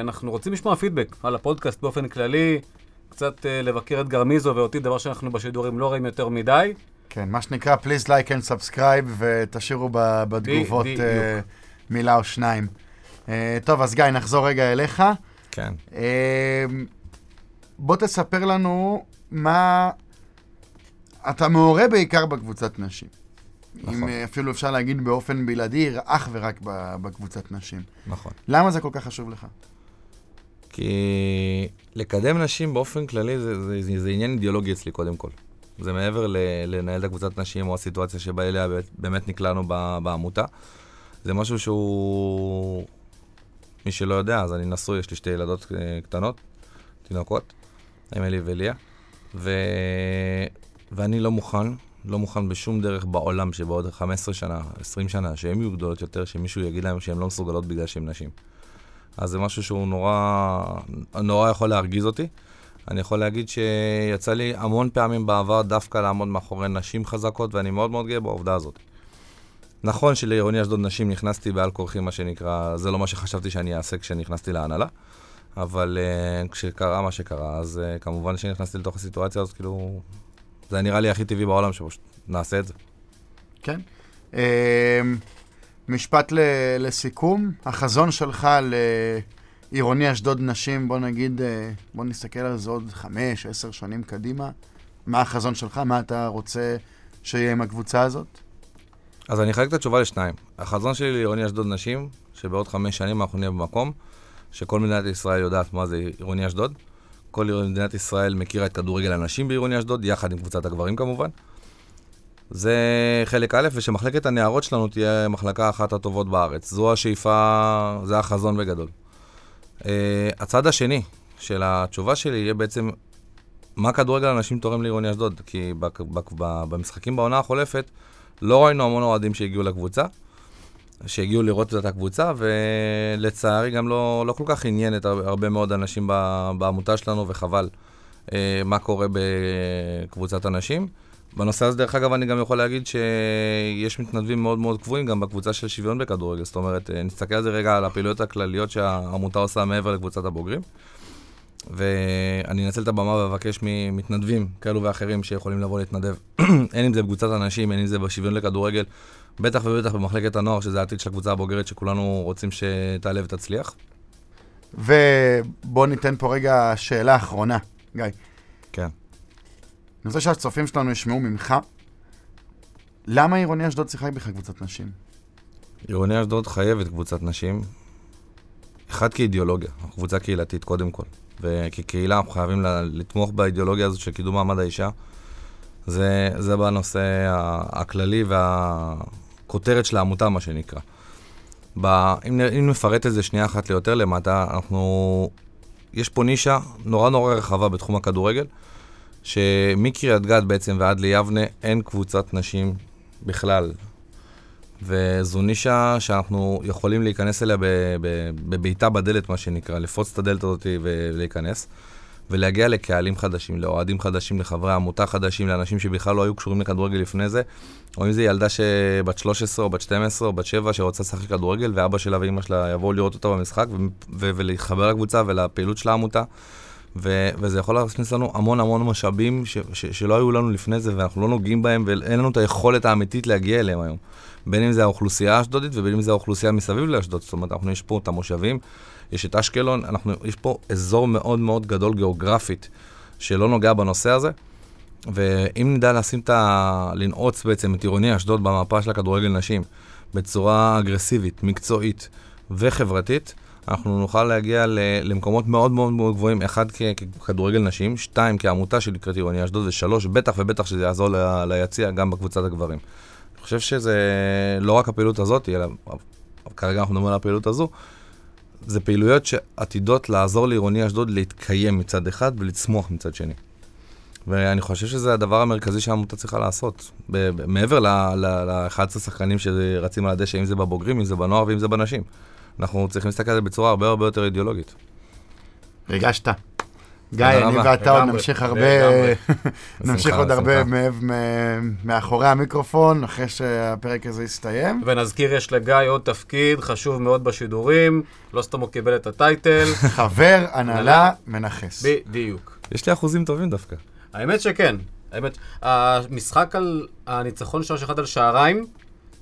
אנחנו רוצים לשמוע פידבק על הפודקאסט באופן כללי, קצת לבקר את גרמיזו ואותי, דבר שאנחנו בשידורים לא רואים יותר מדי. כן, מה שנקרא, please like and subscribe, ותשאירו בתגובות. אה, מילה או שניים. אה, טוב, אז גיא, נחזור רגע אליך. כן. אה, בוא תספר לנו מה... אתה מעורה בעיקר בקבוצת נשים. נכון. אם אה, אפילו אפשר להגיד באופן בלעדי, אך ורק בקבוצת נשים. נכון. למה זה כל כך חשוב לך? כי לקדם נשים באופן כללי זה, זה, זה, זה עניין אידיאולוגי אצלי קודם כל. זה מעבר ל, לנהל את הקבוצת נשים או הסיטואציה שבה אליה באמת- נקלענו בעמותה. זה משהו שהוא... מי שלא יודע, אז אני נשוי, יש לי שתי ילדות אה, קטנות, תינוקות, אמילי וליה, ו... ואני לא מוכן, לא מוכן בשום דרך בעולם שבעוד 15 שנה, 20 שנה, שהן יהיו גדולות יותר, שמישהו יגיד להם שהן לא מסוגלות בגלל שהן נשים. אז זה משהו שהוא נורא, נורא יכול להרגיז אותי. אני יכול להגיד שיצא לי המון פעמים בעבר דווקא לעמוד מאחורי נשים חזקות, ואני מאוד מאוד גאה בעובדה הזאת. נכון שלעירוני אשדוד נשים נכנסתי בעל כורחי, מה שנקרא, זה לא מה שחשבתי שאני אעשה כשנכנסתי להנהלה, אבל uh, כשקרה מה שקרה, אז uh, כמובן שנכנסתי לתוך הסיטואציה הזאת, כאילו, זה נראה לי הכי טבעי בעולם שפשוט נעשה את זה. כן. אה, משפט ל- לסיכום, החזון שלך לעירוני אשדוד נשים, בוא נגיד, אה, בוא נסתכל על זה עוד חמש, עשר שנים קדימה. מה החזון שלך? מה אתה רוצה שיהיה עם הקבוצה הזאת? אז אני אחלק את התשובה לשניים. החזון שלי לעירוני אשדוד נשים, שבעוד חמש שנים אנחנו נהיה במקום שכל מדינת ישראל יודעת מה זה עירוני אשדוד. כל מדינת ישראל מכירה את כדורגל הנשים בעירוני אשדוד, יחד עם קבוצת הגברים כמובן. זה חלק א', ושמחלקת הנערות שלנו תהיה מחלקה אחת הטובות בארץ. זו השאיפה, זה החזון בגדול. Uh, הצד השני של התשובה שלי יהיה בעצם מה כדורגל הנשים תורם לעירוני אשדוד. כי במשחקים בעונה החולפת, לא ראינו המון אוהדים שהגיעו לקבוצה, שהגיעו לראות את הקבוצה, ולצערי גם לא, לא כל כך עניין את הר- הרבה מאוד אנשים בעמותה שלנו, וחבל אה, מה קורה בקבוצת הנשים. בנושא הזה, דרך אגב, אני גם יכול להגיד שיש מתנדבים מאוד מאוד קבועים גם בקבוצה של שוויון בכדורגל. זאת אומרת, אה, נסתכל על זה רגע, על הפעילויות הכלליות שהעמותה עושה מעבר לקבוצת הבוגרים. ואני אנצל את הבמה ואבקש ממתנדבים כאלו ואחרים שיכולים לבוא להתנדב, <clears throat> הן אם זה בקבוצת הנשים, הן אם זה בשוויון לכדורגל, בטח ובטח במחלקת הנוער, שזה העתיד של הקבוצה הבוגרת שכולנו רוצים שתעלה ותצליח. ובוא ניתן פה רגע שאלה אחרונה, גיא. כן. אני רוצה שהצופים שלנו ישמעו ממך, למה עירוני אשדוד שיחק בכלל קבוצת נשים? עירוני אשדוד חייבת קבוצת נשים, אחד כאידיאולוגיה, קבוצה קהילתית קודם כל, וכקהילה אנחנו חייבים לתמוך באידיאולוגיה הזאת של קידום מעמד האישה. זה, זה בנושא הכללי והכותרת של העמותה, מה שנקרא. ב, אם, אם נפרט את זה שנייה אחת ליותר למטה, אנחנו... יש פה נישה נורא נורא רחבה בתחום הכדורגל, שמקריית גת בעצם ועד ליבנה אין קבוצת נשים בכלל. וזו נישה שאנחנו יכולים להיכנס אליה בבעיטה בדלת, מה שנקרא, לפרוץ את הדלת הזאת ולהיכנס, ולהגיע לקהלים חדשים, לאוהדים חדשים, לחברי עמותה חדשים, לאנשים שבכלל לא היו קשורים לכדורגל לפני זה, או אם זו ילדה שבת 13 או בת 12 או בת 7 שרוצה לשחק כדורגל, ואבא שלה ואימא שלה יבואו לראות אותה במשחק, ולהתחבר לקבוצה ולפעילות של העמותה. ו- וזה יכול להכניס לנו המון המון משאבים ש- ש- שלא היו לנו לפני זה, ואנחנו לא נוגעים בהם, ואין לנו את היכולת האמיתית להגיע אליהם היום. בין אם זה האוכלוסייה האשדודית ובין אם זה האוכלוסייה מסביב לאשדוד. זאת אומרת, אנחנו, יש פה את המושבים, יש את אשקלון, אנחנו, יש פה אזור מאוד מאוד גדול גיאוגרפית שלא נוגע בנושא הזה. ואם נדע לשים את ה... לנעוץ בעצם את עירוני אשדוד במפה של הכדורגל נשים בצורה אגרסיבית, מקצועית וחברתית, אנחנו נוכל להגיע ל- למקומות מאוד מאוד מאוד גבוהים, אחד ככדורגל נשים, שתיים כעמותה שנקראת עירוני אשדוד, ושלוש, בטח ובטח שזה יעזור ל- ליציע גם בקבוצת הגברים. אני חושב שזה לא רק הפעילות הזאת, אלא כרגע אנחנו מדברים על הפעילות הזו, זה פעילויות שעתידות לעזור לעירוני אשדוד להתקיים מצד אחד ולצמוח מצד שני. ואני חושב שזה הדבר המרכזי שהעמותה צריכה לעשות. ב- מעבר ל-11 שחקנים שרצים על הדשא, אם זה בבוגרים, אם זה בנוער ואם זה בנשים. אנחנו צריכים להסתכל על זה בצורה הרבה הרבה יותר אידיאולוגית. ריגשת. גיא, אני. ואתה עוד נמשיך הרבה. <laughs> נמשיך עוד הרבה מ- מאחורי המיקרופון, אחרי שהפרק הזה יסתיים. ונזכיר, יש לגיא עוד תפקיד חשוב מאוד בשידורים, לא סתם הוא קיבל את הטייטל, <laughs> חבר, הנהלה, מנכס. בדיוק. יש לי אחוזים טובים דווקא. האמת שכן. האמת, המשחק על הניצחון 3-1 על שעריים,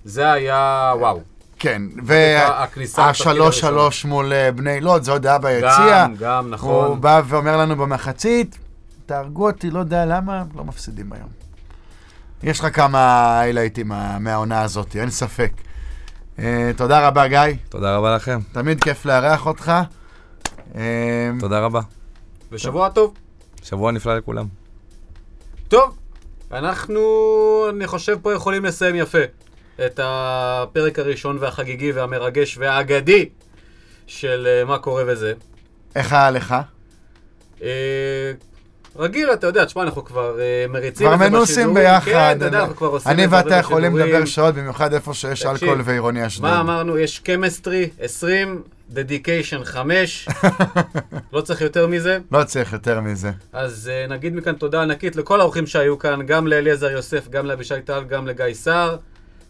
זה היה וואו. כן, והשלוש. שלוש מול אה, בני לוד, זה עוד היה ביציע. גם, גם, הוא נכון. בא ואומר לנו במחצית, תהרגו אותי, לא יודע למה, לא מפסידים היום. יש לך כמה היילייטים מה- מהעונה הזאת, אין ספק. אה, תודה רבה, גיא. תודה רבה לכם. תמיד כיף לארח אותך. אה, תודה רבה. ושבוע טוב. שבוע נפלא לכולם. טוב, אנחנו, אני חושב, פה יכולים לסיים יפה את הפרק הראשון והחגיגי והמרגש והאגדי של אה, מה קורה וזה. איך היה לך? אה, רגיל, אתה יודע, תשמע, אנחנו כבר אה, מריצים כבר את זה מנוסים בשידורים. ביחד. כן, אתה יודע, אנחנו כבר עושים אני ואתה יכולים. לדבר שעות, במיוחד איפה שיש תקשיב, אלכוהול ועירוני אשדוד. מה אמרנו? יש chemistry 20, dedication 5, לא צריך יותר מזה. לא צריך יותר מזה. אז אה, נגיד מכאן תודה ענקית לכל האורחים שהיו כאן, גם לאליעזר יוסף, גם לאבישי טל, גם לגיא סער.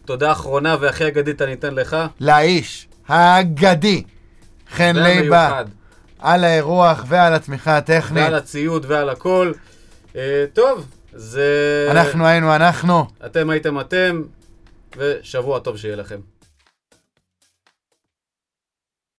תודה אחרונה והכי אגדית אני אתן לך. לאיש האגדי, חן לייבה, והמיוחד. על האירוח ועל התמיכה הטכנית. ועל הציוד ועל הכל. Uh, טוב, זה... אנחנו היינו אנחנו. אתם הייתם אתם, ושבוע טוב שיהיה לכם.